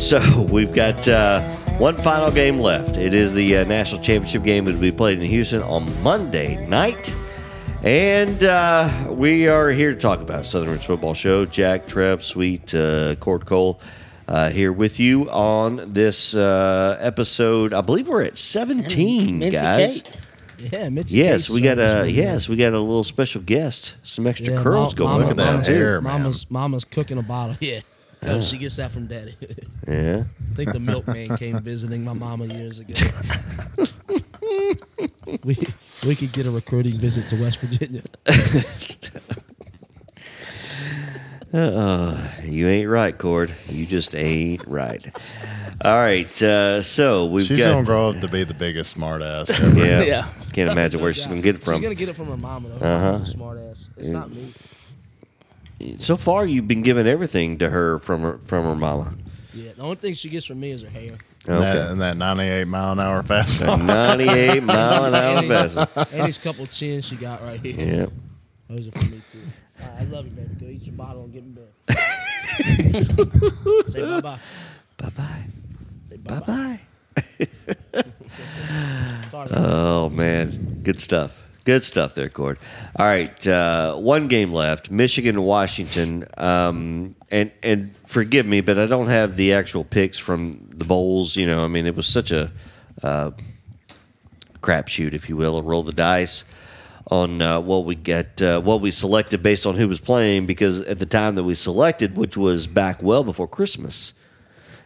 A: So we've got uh, one final game left. It is the uh, national championship game that will be played in Houston on Monday night. And uh, we are here to talk about Southern Roots Football Show. Jack, Trev, Sweet, uh, Cord Cole uh, here with you on this uh, episode. I believe we're at 17,
B: Mincy
A: guys.
B: Kate.
D: Yeah, Mitzi
A: Yes,
D: Cates
A: we got a
D: really
A: yes, we got a little special guest. Some extra
D: Yeah,
A: curls
D: Ma-
A: going
D: Mama-
C: Look at that
D: Mama's-
C: hair, man.
D: Mama's Mama's cooking a bottle. Yeah. No, oh, she gets that from Daddy.
A: Yeah.
D: I think the milkman came visiting my mama years ago. we we could get a recruiting visit to West Virginia.
A: Uh, you ain't right, Cord. You just ain't right. All right, uh, so we've
C: She's
A: got.
C: gonna grow up to be the biggest smartass ever.
A: Yeah,
B: Yeah.
A: Can't imagine where she's gonna get it from.
D: She's gonna get it from her mama though.
A: Uh-huh.
D: Smart ass. It's not me.
A: So far, you've been giving everything to her from her from her mama.
D: Yeah. The only thing she gets from me is her hair.
C: And, that, and that 98 mile an hour fastball.
A: 98 mile an hour
D: And these-
A: vessel.
D: And these couple chins she got right here.
A: Yeah.
D: Those are for me too. I love you, baby. Go eat your bottle and get in bed. Say bye bye.
A: Bye bye.
D: Say
A: Bye
D: bye.
A: Oh man, good stuff. Good stuff there, Cord. All right, uh, one game left. Michigan, and Washington, um, and and forgive me, but I don't have the actual picks from the bowls. You know, I mean, it was such a uh, crapshoot, if you will, a roll the dice on uh, what we get, uh, what we selected based on who was playing. Because at the time that we selected, which was back well before Christmas,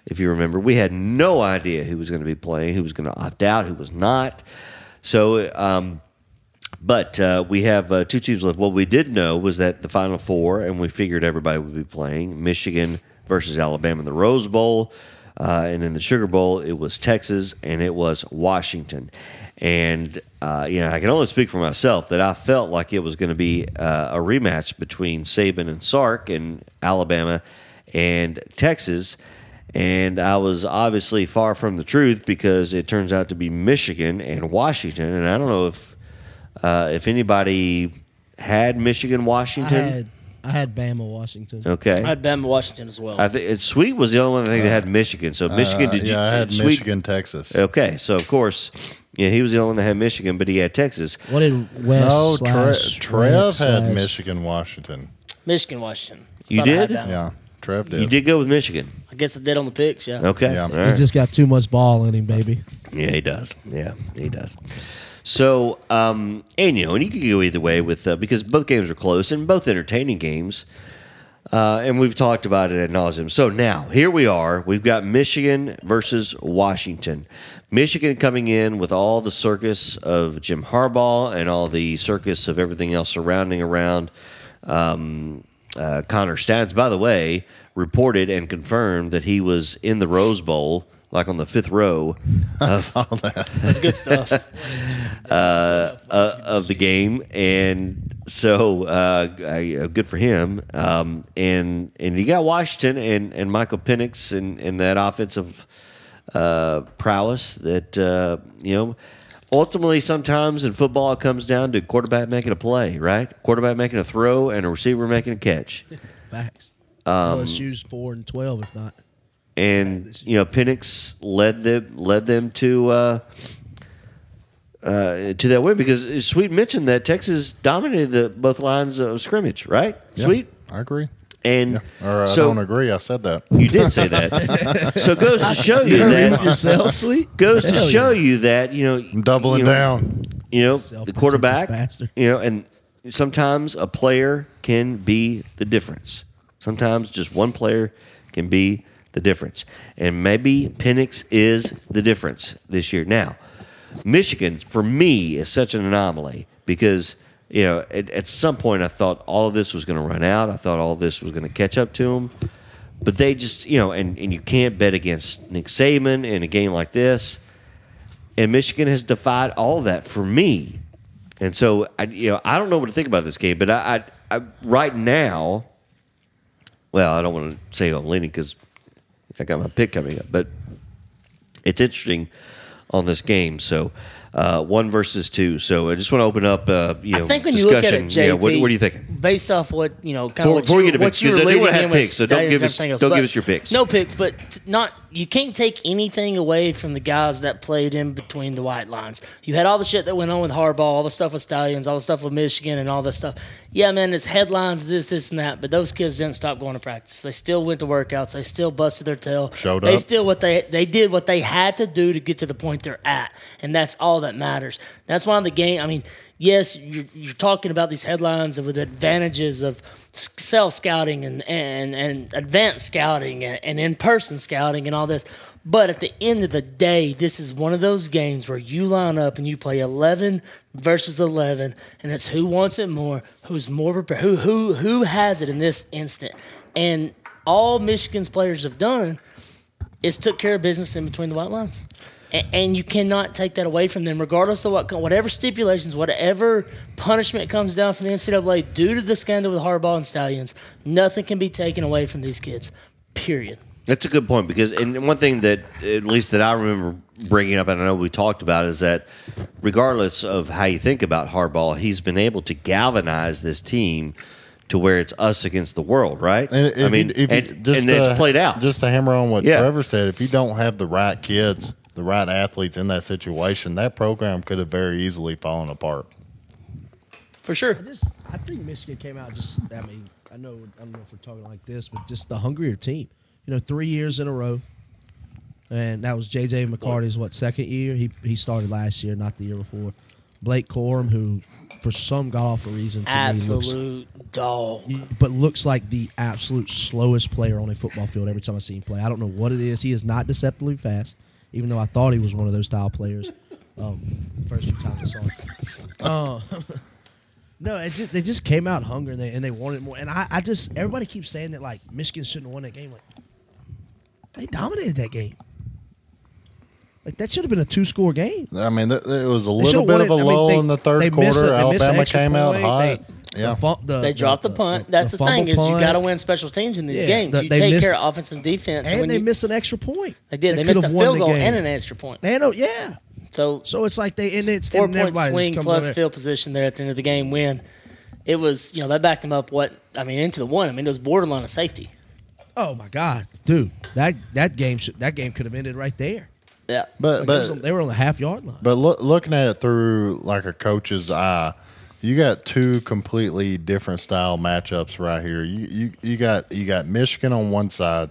A: if you remember, we had no idea who was going to be playing, who was going to opt out, who was not. So, um, but uh, we have uh, two teams left. What we did know was that the Final Four, and we figured everybody would be playing Michigan versus Alabama in the Rose Bowl. Uh, and in the Sugar Bowl, it was Texas and it was Washington. And, uh, you know, I can only speak for myself that I felt like it was going to be uh, a rematch between Saban and Sark and Alabama and Texas. And I was obviously far from the truth because it turns out to be Michigan and Washington. And I don't know if uh, if anybody had Michigan
D: I
A: Washington.
D: Had I had Bama Washington.
A: Okay.
B: I had Bama Washington as well.
A: I think it's Sweet was the only one I think that had Michigan. So Michigan
C: Uh,
A: did you?
C: yeah, I had
A: Sweet-
C: Michigan, Texas.
A: Okay, so of course, yeah, he was the only one that had Michigan, but he had Texas.
D: What did West
C: No, Tre-
D: slash
C: Trev
D: West
C: had
D: slash-
C: Michigan, Washington.
B: Michigan, Washington.
A: You
B: Thought I had
A: did?
B: Bama.
C: Yeah, Trev did.
A: You did go with Michigan.
B: I guess I did on the picks. Yeah.
A: Okay.
C: Yeah.
A: All
D: He
A: right.
D: just got too much ball in him, baby.
A: Yeah, he does. Yeah, he does. So, um, and you know, and you could go either way with uh, because both games are close and both entertaining games. Uh, and we've talked about it ad nauseum. So now here we are. We've got Michigan versus Washington. Michigan coming in with all the circus of Jim Harbaugh and all the circus of everything else surrounding around um, uh, Connor Stats. By the way, reported and confirmed that he was in the Rose Bowl, like on the fifth row.
C: I
A: of-
C: saw that.
B: That's good stuff.
A: uh, uh, of the game, and so uh, I, uh, good for him. Um, and and you got Washington and, and Michael Penix and, and that offensive uh, prowess that uh, you know. Ultimately, sometimes in football, it comes down to quarterback making a play, right? Quarterback making a throw and a receiver making a catch.
D: Facts.
A: Um,
D: LSU's four and twelve, if not.
A: And you know Penix led them led them to uh, uh, to that win because Sweet mentioned that Texas dominated the both lines of scrimmage, right?
C: Yeah,
A: Sweet,
C: I agree.
A: and
C: Or I
A: so
C: don't agree. I said that.
A: you did say that. so it goes to show you
D: You agree with
A: that
D: yourself, Sweet?
A: goes to show
D: yeah.
A: you that you know
C: I'm doubling
A: you know,
C: down.
A: You know the
D: Self-pretentious
A: quarterback,
D: bastard.
A: you know, and sometimes a player can be the difference. Sometimes just one player can be the difference. And maybe Penix is the difference this year. Now, Michigan, for me, is such an anomaly because, you know, at, at some point I thought all of this was going to run out. I thought all this was going to catch up to them. But they just, you know, and, and you can't bet against Nick Saban in a game like this. And Michigan has defied all that for me. And so, I, you know, I don't know what to think about this game, but I, I, I right now, well, I don't want to say I'm leaning because I got my pick coming up, but it's interesting on this game. So, uh, one versus two. So, I just want to open up, uh, you know,
B: I think when you look at it, JP,
A: you know, what, what are you thinking?
B: Based off what you know, kind of what you,
A: get to
B: what
A: picks,
B: you were
A: 'cause they
B: leading
A: wanna
B: in with
A: so don't give us-
B: else.
A: don't
B: But
A: give us your picks.
B: No picks, but not you can't take anything away from the guys that played in between the white lines. You had all the shit that went on with Harbaugh, all the stuff with Stalions, all the stuff with Michigan, and all this stuff. Yeah, man, it's headlines, this, this, and that. But those kids didn't stop going to practice. They still went to workouts. They still busted their tail.
C: Showed
B: they
C: up.
B: still what they they did what they had to do to get to the point they're at, and that's all that matters. That's why the game. I mean, yes, you're, you're talking about these headlines with advantages of self scouting and and and advanced scouting and, and in person scouting and all this. But at the end of the day, this is one of those games where you line up and you play 11 versus 11, and it's who wants it more, who's more prepared, who who who has it in this instant. And all Michigan's players have done is took care of business in between the white lines. A- And you cannot take that away from them, regardless of what, whatever stipulations, whatever punishment comes down from the NCAA due to the scandal with Harbaugh and Stalions. Nothing can be taken away from these kids. Period.
A: That's a good point because, and one thing that at least that I remember bringing up, and I know we talked about, is that regardless of how you think about Harbaugh, he's been able to galvanize this team to where it's us against the world, right?
C: And if
A: I mean,
C: you, if you-
A: and,
C: just
A: and it's
C: to-
A: played out.
C: Just to hammer on what
A: Yeah.
C: Trevor said, if you don't have the right kids, the right athletes in that situation, that program could have very easily fallen apart.
B: For sure.
D: I just I think Michigan came out just I mean, I know I don't know if we're talking like this, but just the hungrier team. You know, three years in a row. And that was JJ McCarthy's what, second year? He he started last year, not the year before. Blake Corum, who for some god awful reason to me looks
B: Absolute dog.
D: but looks like the absolute slowest player on a football field every time I see him play. I don't know what it is. He is not deceptively fast, even though I thought he was one of those style players. Um, first few times I saw him. Uh, no, it just, they just came out hungry and they, and they wanted more. And I, I just everybody keeps saying that like Michigan shouldn't have won that game. Like they dominated that game. Like that should have been a two score game.
C: I mean, th- it was a
D: They
C: little bit of a
D: it. I mean,
C: lull
D: they-
C: in the third quarter.
D: a- they miss an
C: Alabama
D: extra
C: came out hot.
D: They-
C: yeah.
D: the fu- the-
B: They dropped the punt. That's the, thing
D: fumble
B: is you
D: punt.
B: got to win special teams in these
D: Yeah,
B: games.
D: the-
B: you
D: they
B: take
D: missed-
B: care of offensive defense.
D: and
B: when
D: they
B: you,
D: missed an extra point.
B: They did.
D: That
B: They missed a
D: could've won
B: field
D: the
B: goal
D: game.
B: and an extra point.
D: And oh yeah.
B: So
D: So it's like they and it's
B: four
D: and
B: point
D: everybody
B: swing
D: comes
B: plus
D: over-
B: field position there at the end of the game win. It was, you know, that backed them up. What I mean, into the one. I mean, it was borderline of safety.
D: Oh my god, dude! That that game should, that game could have ended right there.
B: Yeah,
C: But
D: Like,
C: but
D: it was on- they were on the half yard line.
C: But look, looking at it through like a coach's eye, you got two completely different style matchups right here. You you, you got you got Michigan on one side,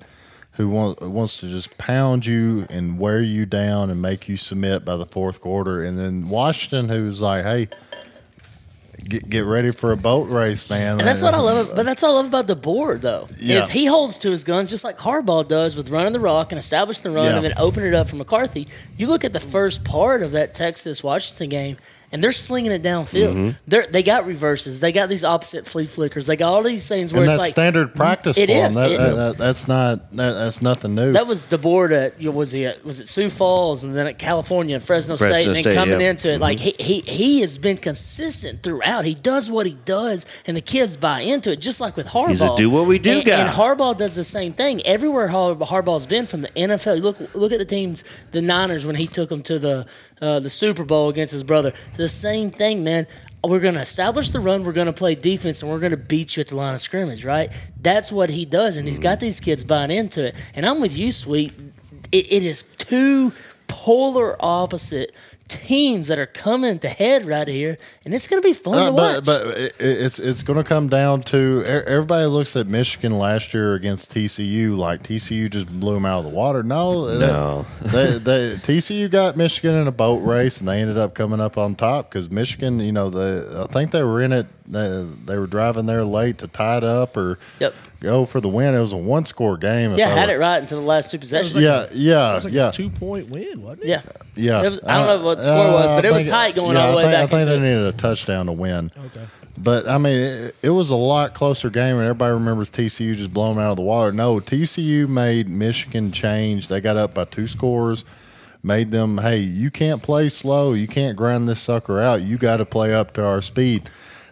C: who wants wants to just pound you and wear you down and make you submit by the fourth quarter, and then Washington, who's like, hey. get, get ready for a boat race, man.
B: And that's what I love. But that's what I love about DeBoer, though,
C: Yeah.
B: is he holds to his guns just like Harbaugh does with running the rock and establishing the run,
C: Yeah.
B: and then open it up for McCarthy. You look at the first part of that Texas Washington game. And they're slinging it downfield.
C: Mhm.
B: They're, they got reverses. They got these opposite flea flickers. They got all these things where
C: and
B: it's
C: that's
B: like
C: standard practice
B: It is.
C: That,
B: It-
C: that- that- that's not that, that's nothing new.
B: That was DeBoer at was he at, was it Sioux Falls and then at California and Fresno,
A: Fresno
B: State and then coming
A: yeah.
B: into it like he, he he has been consistent throughout. He does what he does and the kids buy into it just like with Harbaugh.
A: He's a do what we do
B: and,
A: guy.
B: And Harbaugh does the same thing everywhere. Har- Harbaugh's been from the NFL. Look look at the teams, the Niners when he took them to the uh, the Super Bowl against his brother. The same thing, man. We're going to establish the run. We're going to play defense, and we're going to beat you at the line of scrimmage. Right? That's what he does, and he's got these kids buying into it. And I'm with you, Sweet. It, it is two polar opposite teams that are coming to head right here, and it's going to be fun
C: Uh,
B: to watch.
C: but but it, it's it's going to come down to everybody looks at Michigan last year against TCU like TCU just blew them out of the water. No,
A: No.
C: they, they, TCU got Michigan in a boat race and they ended up coming up on top because Michigan, you know, the I think they were in it. They, they were driving there late to tie it up or
B: Yep.
C: Go for the win. It was a one score game.
B: yeah,
C: I
B: had it right until the last two possessions.
C: Yeah, yeah,
D: It was like
C: yeah.
D: two point win, wasn't it?
B: Yeah.
C: Yeah,
B: It was- I don't know what the score was,
C: Uh,
B: but
C: I
B: it was tight going
C: yeah,
B: all the
C: I
B: way
C: think,
B: back
C: I think
B: into
C: they
B: it.
C: needed a touchdown to win.
D: Okay.
C: But I mean, it, it was a lot closer game, and everybody remembers TCU just blowing them out of the water. No, TCU made Michigan change. They got up by two scores, made them, hey, you can't play slow. You can't grind this sucker out. You got to play up to our speed.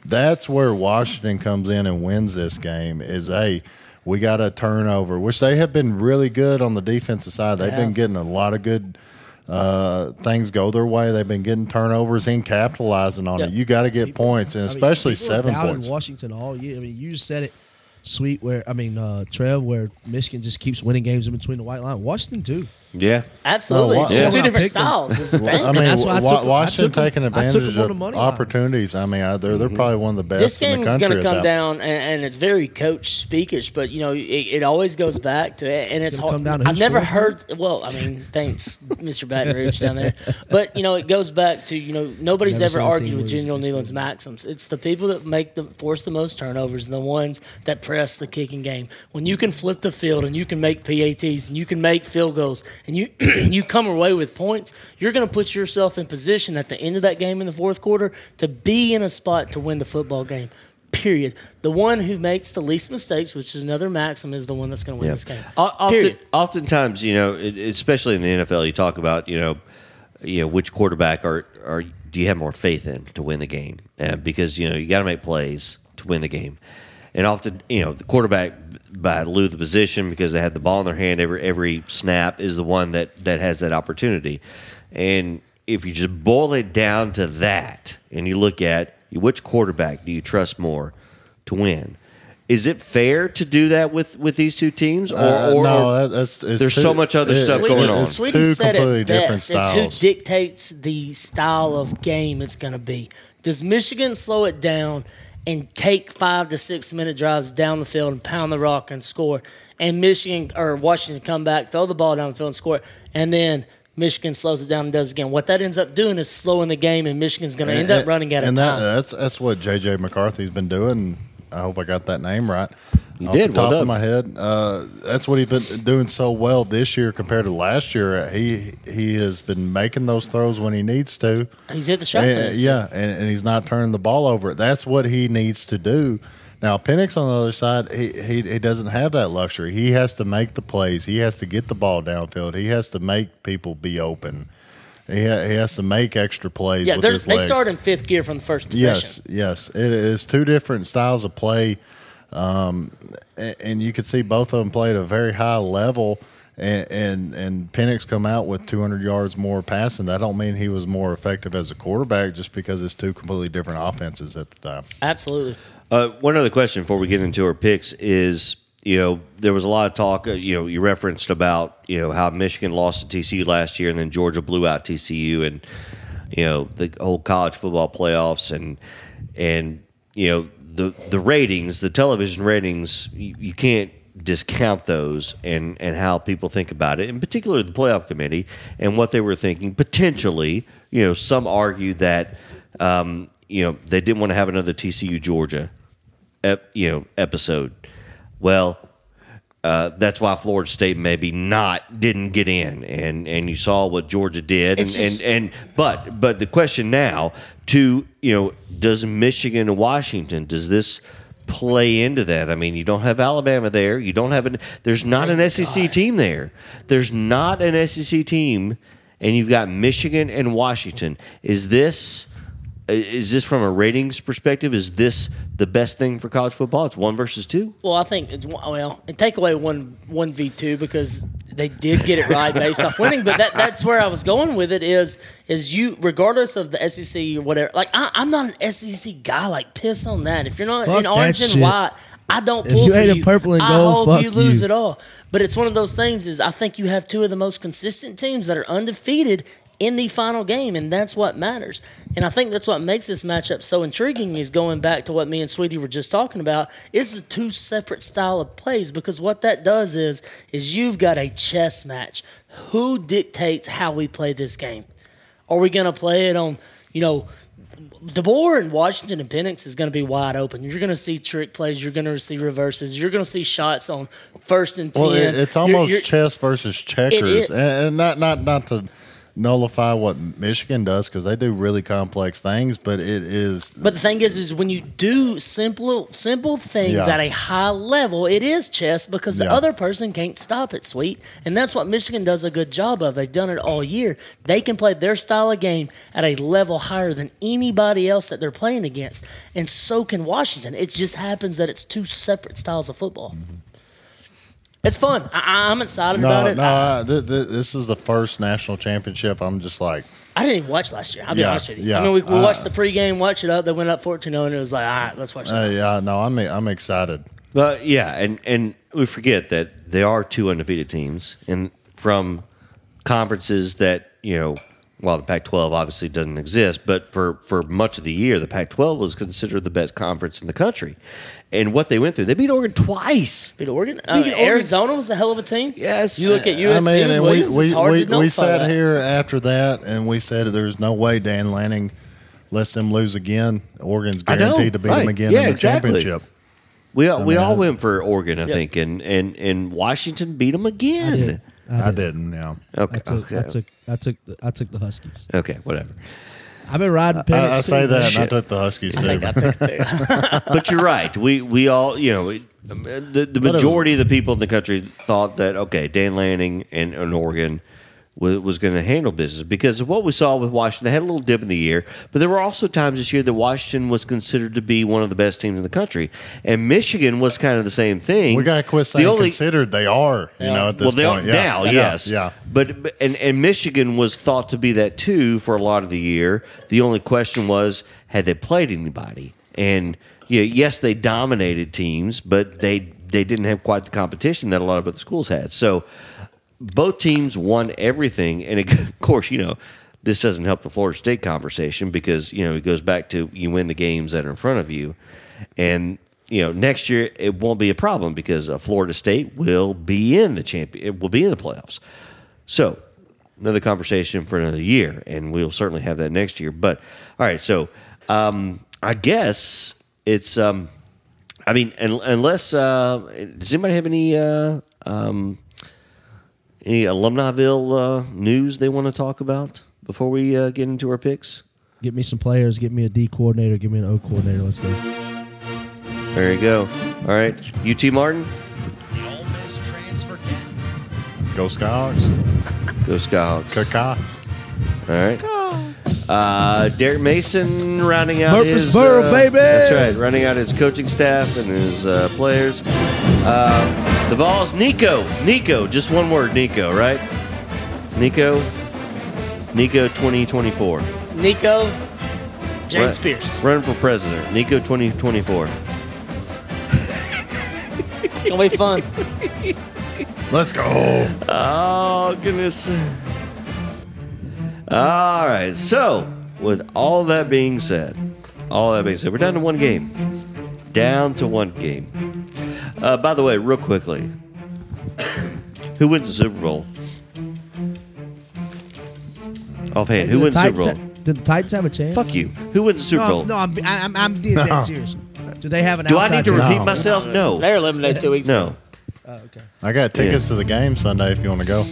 C: That's where Washington comes in and wins this game. Is hey, we got a turnover, which they have been really good on the defensive side. They've been getting a lot of good uh, things go their way. They've been getting turnovers and capitalizing on it. You got to get points, and
D: I
C: especially
D: people have
C: seven
D: doubted
C: points.
D: Washington all year. I mean, you said it, sweet. Where I mean, uh, Trev, where Michigan just keeps winning games in between the white line. Washington too.
A: Yeah.
B: Absolutely.
C: No,
B: it's just
C: yeah.
B: two different styles. Is the.
C: I mean,
D: that's why I
C: Wa-
D: took 'em- I
C: Washington
D: took 'em-
C: taking
D: I took 'em
C: advantage
D: on the
C: of
D: money line.
C: opportunities. I mean, I, they're they're mm-hmm. probably one of the best
B: this
C: in
B: game
C: the
B: is
C: country.
B: going to
C: at
B: come
C: that.
B: down, and, and it's very coach speakish, but you know, it, it always goes back to it, and it's
D: Gonna
B: hard.
D: come down to
B: I've
D: who
B: never
D: scored?
B: heard. Well, I mean, thanks, Mr. Baton Rouge down there, but you know, it goes back to you know, nobody's
D: Never
B: ever
D: seen a
B: argued with
D: lose
B: General
D: against
B: Neyland's maxims. It's the people that make the force the most turnovers, and the ones that press the kicking game. When you can flip the field and you can make PATs and you can make field goals and you you come away with points, you're going to put yourself in position at the end of that game in the fourth quarter to be in a spot to win the football game. Period. The one who makes the least mistakes, which is another maxim, is the one that's going to win
A: Yeah.
B: this game.
A: Often, oftentimes, you know, especially in the NFL, you talk about, you know, you know, which quarterback are, are do you have more faith in to win the game? Uh, because you know you got to make plays to win the game, and often, you know, the quarterback by lieu the position because they have the ball in their hand every every snap is the one that that has that opportunity, and if you just boil it down to that, and you look at which quarterback do you trust more to win? Is it fair to do that with, with these two teams, or,
C: Uh, no, that's it's
A: there's
C: too-
A: so much other
C: it-
A: stuff
B: Sweetie-
A: going on?
C: It's
B: Sweetie
C: two completely
B: it
C: different styles.
B: It's who dictates the style of game it's going to be. Does Michigan slow it down and take five to six minute drives down the field and pound the rock and score? And Michigan or Washington come back, throw the ball down the field and score, and then Michigan slows it down and does it again. What that ends up doing is slowing the game, and Michigan's going to end up running out of
C: and
B: time.
C: that, that's that's what JJ McCarthy's been doing. I hope I got that name right.
A: You
C: Off
A: did.
C: the top
A: Well
C: of my head, uh, that's what he's been doing so well this year compared to last year. He he has been making those throws when he needs to.
B: He's hit the shots.
C: And- yeah, and, and he's not turning the ball over. That's what he needs to do. Now Penix on the other side, he, he he doesn't have that luxury. He has to make the plays. He has to get the ball downfield. He has to make people be open. He, ha- he has to make extra plays.
B: Yeah,
C: with
B: they're- they start in fifth gear from the first possession.
C: Yes, yes. It is two different styles of play, um, a- and you could see both of them play at a very high level. And and, and Penix come out with 200 yards more passing. That don't mean he was more effective as a quarterback, just because it's two completely different offenses at the time.
B: Absolutely.
A: Uh, one other question before we get into our picks is, you know, there was a lot of talk. Uh, you know, you referenced about you know how Michigan lost to TCU last year, and then Georgia blew out TCU, and you know the whole college football playoffs, and and you know the the ratings, the television ratings, you, you can't discount those and and how people think about it in particular the playoff committee and what they were thinking potentially you know some argue that um, you know, they didn't want to have another TCU Georgia, ep, you know, episode. Well, uh, that's why Florida State maybe not didn't get in, and and you saw what Georgia did, and,
B: just-
A: and and but but the question now to you know does Michigan and Washington does this play into that? I mean, you don't have Alabama there, you don't have an there's not an SEC team there, there's not an SEC team, and you've got Michigan and Washington. Is this is this from a ratings perspective? Is this the best thing for college football? It's one versus two.
B: Well, I think it's well, and take away one one v two because they did get it right based off winning. But that that's where I was going with it is is you regardless of the SEC or whatever. Like I, I'm not an SEC guy. Like piss on that. If you're not
D: Fuck
B: in orange and
D: shit.
B: white, I don't
D: If
B: pull
D: you
B: for
D: ain't a
B: you.
D: purple and
B: I
D: gold,
B: hope
D: fuck
B: you lose
D: you.
B: it all. But it's one of those things. Is I think you have two of the most consistent teams that are undefeated in the final game, and that's what matters. And I think that's what makes this matchup so intriguing. Is going back to what me and Sweetie were just talking about is the two separate style of plays because what that does is is you've got a chess match. Who dictates how we play this game? Are we going to play it on you know? DeBoer and Washington and Penix is going to be wide open. You're going to see trick plays. You're going to see reverses. You're going to see shots on first and ten.
C: Well, it, it's
B: You're-
C: almost
B: you're-
C: chess versus checkers,
B: is.
C: and, and not not not to nullify what Michigan does because they do really complex things, but it is
B: But the thing is, is when you do simple simple things
C: Yeah.
B: at a high level, it is chess because the
C: Yeah.
B: other person can't stop it, sweet. And that's what Michigan does a good job of. They've done it all year. They can play their style of game at a level higher than anybody else that they're playing against. And so can Washington. It just happens that it's two separate styles of football. Mm-hmm. It's fun. I, I'm excited about it.
C: no.
B: I,
C: I, th- th- this is the first national championship. I'm just like
B: I didn't even watch last year. I'll be
C: Yeah,
B: honest with you.
C: yeah.
B: I mean, we, we
C: Uh,
B: watched the pregame, watch it up. They went up 14 0, and it was like, all right, let's watch
C: uh, yeah no. I'm I'm excited.
A: But yeah, and and we forget that there are two undefeated teams, and from conferences that you know, while the Pac-12 obviously doesn't exist, but for for much of the year, the Pac-12 was considered the best conference in the country. And what they went through, they beat Oregon twice.
B: Beat Oregon. Uh,
A: Beat Oregon.
B: Arizona was a hell of a team.
A: Yes.
B: You look at USC
C: I mean, and we
B: Williams,
C: we
B: it's hard
C: we,
B: to
C: we sat
B: that.
C: here after that, and we said there's no way Dan Lanning lets them lose again. Oregon's
A: I know,
C: guaranteed to beat
A: right.
C: them again
A: Yeah,
C: in the
A: exactly.
C: championship.
A: We all,
C: I
A: we all
C: I-
A: went for Oregon, I
B: Yeah.
A: think, and and and Washington beat them again.
D: did.
C: I didn't. Yeah.
A: Okay,
D: I took,
A: okay,
D: I took, I took, the, I took the Huskies.
A: okay, whatever.
D: I've been riding Penix.
C: I, I say that, and I took the Huskies
B: I
C: too.
B: think I picked two.
A: but you're right. We we all you know it, um, the the
C: But it was-
A: majority of the people in the country thought that okay, Dan Lanning and, and Oregon was, was going to handle business because of what we saw with Washington. They had a little dip in the year, but there were also times this year that Washington was considered to be one of the best teams in the country, and Michigan was kind of the same thing.
C: We gotta quit
A: The only-
C: considered. They are. You know, at this
A: well, they
C: point.
A: are
C: yeah.
A: now,
C: Yeah.
A: yes,
C: Yeah.
A: But but- and and Michigan was thought to be that too for a lot of the year. The only question was had they played anybody, and yeah, yes, they dominated teams, but they they didn't have quite the competition that a lot of other schools had. So both teams won everything, and it, of course, you know. This doesn't help the Florida State conversation because you know it goes back to you win the games that are in front of you, and you know next year it won't be a problem because uh, Florida State will be in the champion, it will be in the playoffs. So another conversation for another year, and we'll certainly have that next year. But all right, so um, I guess it's. Um, I mean, un- unless uh, does anybody have any uh, um, any alumniville uh, news they want to talk about before we uh, get into our picks?
D: Get me some players. Get me a D coordinator. Give me an O coordinator. Let's go.
A: There you go. All right, UT Martin,
C: Go Skyhawks.
A: go Skyhawks.
C: Kaka.
A: All right. Uh, Derek Mason rounding out his
D: Murfreesboro,
A: uh,
D: baby!
A: That's right, running out his coaching staff and his uh, players. Uh, the Vols, Nico, Nico, just one word, Nico, right? Nico, Nico, twenty twenty four.
B: Nico, James
A: Right.
B: Pearce.
A: running for president. Nico, twenty twenty four.
B: It's gonna be fun.
C: Let's go.
A: Oh goodness. All right. So, with all that being said, all that being said, we're down to one game. Down to one game. Uh, by the way, real quickly, who wins the Super Bowl? Offhand, who wins the Super Bowl?
D: Did Did the Titans have a chance?
A: Fuck you. Who wins the Super
D: no,
A: Bowl?
D: No, I'm I- I'm, I'm dead, dead serious. Do they have an?
A: Do I
D: outside
A: need to
D: chance?
A: repeat myself? No.
B: They're eliminated two weeks
A: No.
B: ago.
C: I got tickets to the game Sunday if you want to go.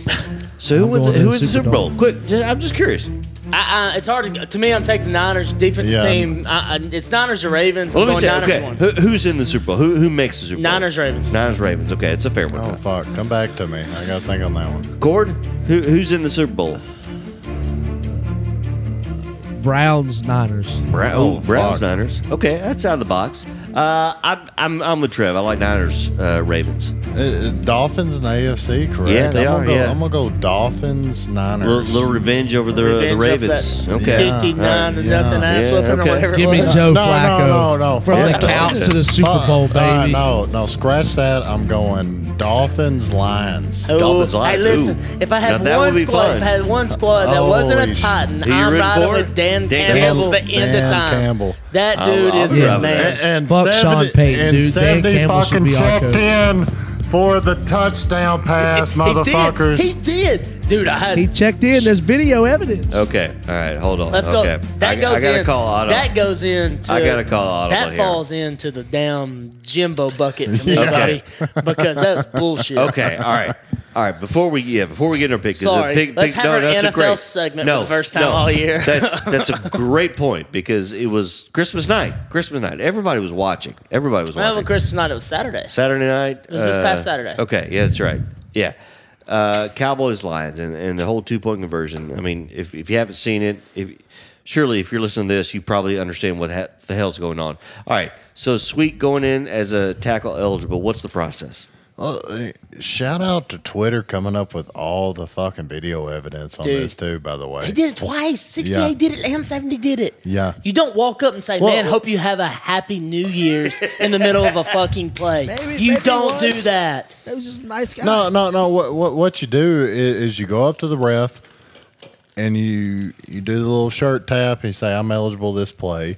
A: So who
D: I'm
A: wins?
D: going to
A: Who
D: the
A: wins the
D: Super
A: Super Bowl? Quick, just, I'm just curious.
B: I, I, it's hard to. To me, I'm taking the Niners defensive
C: Yeah.
B: team. I, I, it's Niners or Ravens. I'm
A: Well, let me
B: going
A: say,
B: Niners
A: okay,
B: one.
A: who, who's in the Super Bowl? Who, who makes the Super Bowl?
B: Niners Ravens.
A: Niners Ravens. Okay, it's a fair one.
C: Oh fuck! Come back to me. I got to think on that one.
A: Cord, who, who's in the Super Bowl?
D: Browns Niners.
A: Bra-
C: Oh,
A: oh, Browns
C: fuck.
A: Niners. Okay, that's out of the box. Uh, I'm, I'm I'm with Trev. I like Niners uh, Ravens.
C: Uh, uh, Dolphins in the AFC, correct?
A: Yeah, they
C: I'm
A: are,
C: Gonna go,
A: yeah.
C: I'm gonna go Dolphins, Niners.
A: Little, little revenge over the,
B: Revenge
A: the Ravens. Okay,
C: Yeah.
B: 59 to
C: Yeah.
B: nothing ass
A: Yeah,
B: whooping
A: okay.
B: or whatever
D: Give me. Joe
C: no,
D: Flacco.
C: no, no, no.
D: From
C: fuck
D: the
C: that.
D: couch to the Super Bowl,
C: All right,
D: baby.
C: no, no, scratch that. I'm going Dolphins, Lions.
B: Oh,
A: Dolphins
B: Hey,
A: Lions.
B: listen.
A: Ooh.
B: If I
A: Now
B: had
A: that would
B: one
A: be
B: squad,
A: fun.
B: if I had one squad that
C: Holy
B: wasn't a
C: sh-
B: Titan,
A: Who you
B: I'm
A: rooting
B: riding
A: for?
B: with Dan,
A: Dan
B: Campbell to
C: Campbell.
B: the end of
C: Dan
B: time.
C: Campbell.
B: That
A: I'll-
B: dude
A: I'll
B: is
A: be
B: the
A: driving
B: man.
A: that.
C: And
D: Fuck Sean Payton,
C: and
D: dude. Dan
C: 70
D: Campbell should
C: fucking
D: be our
C: checked
D: coach.
C: in for the touchdown pass,
B: He
C: motherfuckers.
B: did. He did. Dude, I had
D: He checked in. There's video evidence.
A: Okay, all right, hold on.
B: Let's go. That
A: I,
B: goes
A: I gotta
B: in.
A: call Otto.
B: That goes into.
A: I gotta call Audible
B: That
A: here.
B: falls into the damn Jimbo bucket for me,
A: Okay.
B: buddy, because that's bullshit.
A: Okay, all right, all right. Before we yeah, before we get our pick, 'cause
B: Sorry.
A: the pick,
B: Let's
A: pick,
B: have
A: no,
B: our
A: that's a
B: NFL
A: great,
B: segment
A: no,
B: for the first time
A: no,
B: all year.
A: That's, that's a great point because it was Christmas night. Christmas night. Everybody was watching. Everybody was
B: Well,
A: watching.
B: Christmas night, it was Saturday.
A: Saturday night.
B: It was this past uh, Saturday.
A: Okay, yeah, that's right. Yeah. Uh, Cowboys Lions and, and the whole two point conversion. I mean, if, if you haven't seen it, if surely if you're listening to this, you probably understand what ha- the hell's going on. All right, so Sweet going in as a tackle eligible. What's the process?
C: Well, shout out to Twitter coming up with all the fucking video evidence on
B: Dude.
C: this too. By the way,
B: He did it twice. 68
C: Yeah.
B: did it and 70 did it.
C: Yeah.
B: You don't walk up and say,
C: Well-
B: man, hope you have a happy New Year's in the middle of a fucking play.
D: Maybe-
B: you
D: maybe
B: don't do that.
D: That was just a nice guy.
C: No, no, no. What what what you do is, is you go up to the ref and you you do the little shirt tap and you say I'm eligible this play.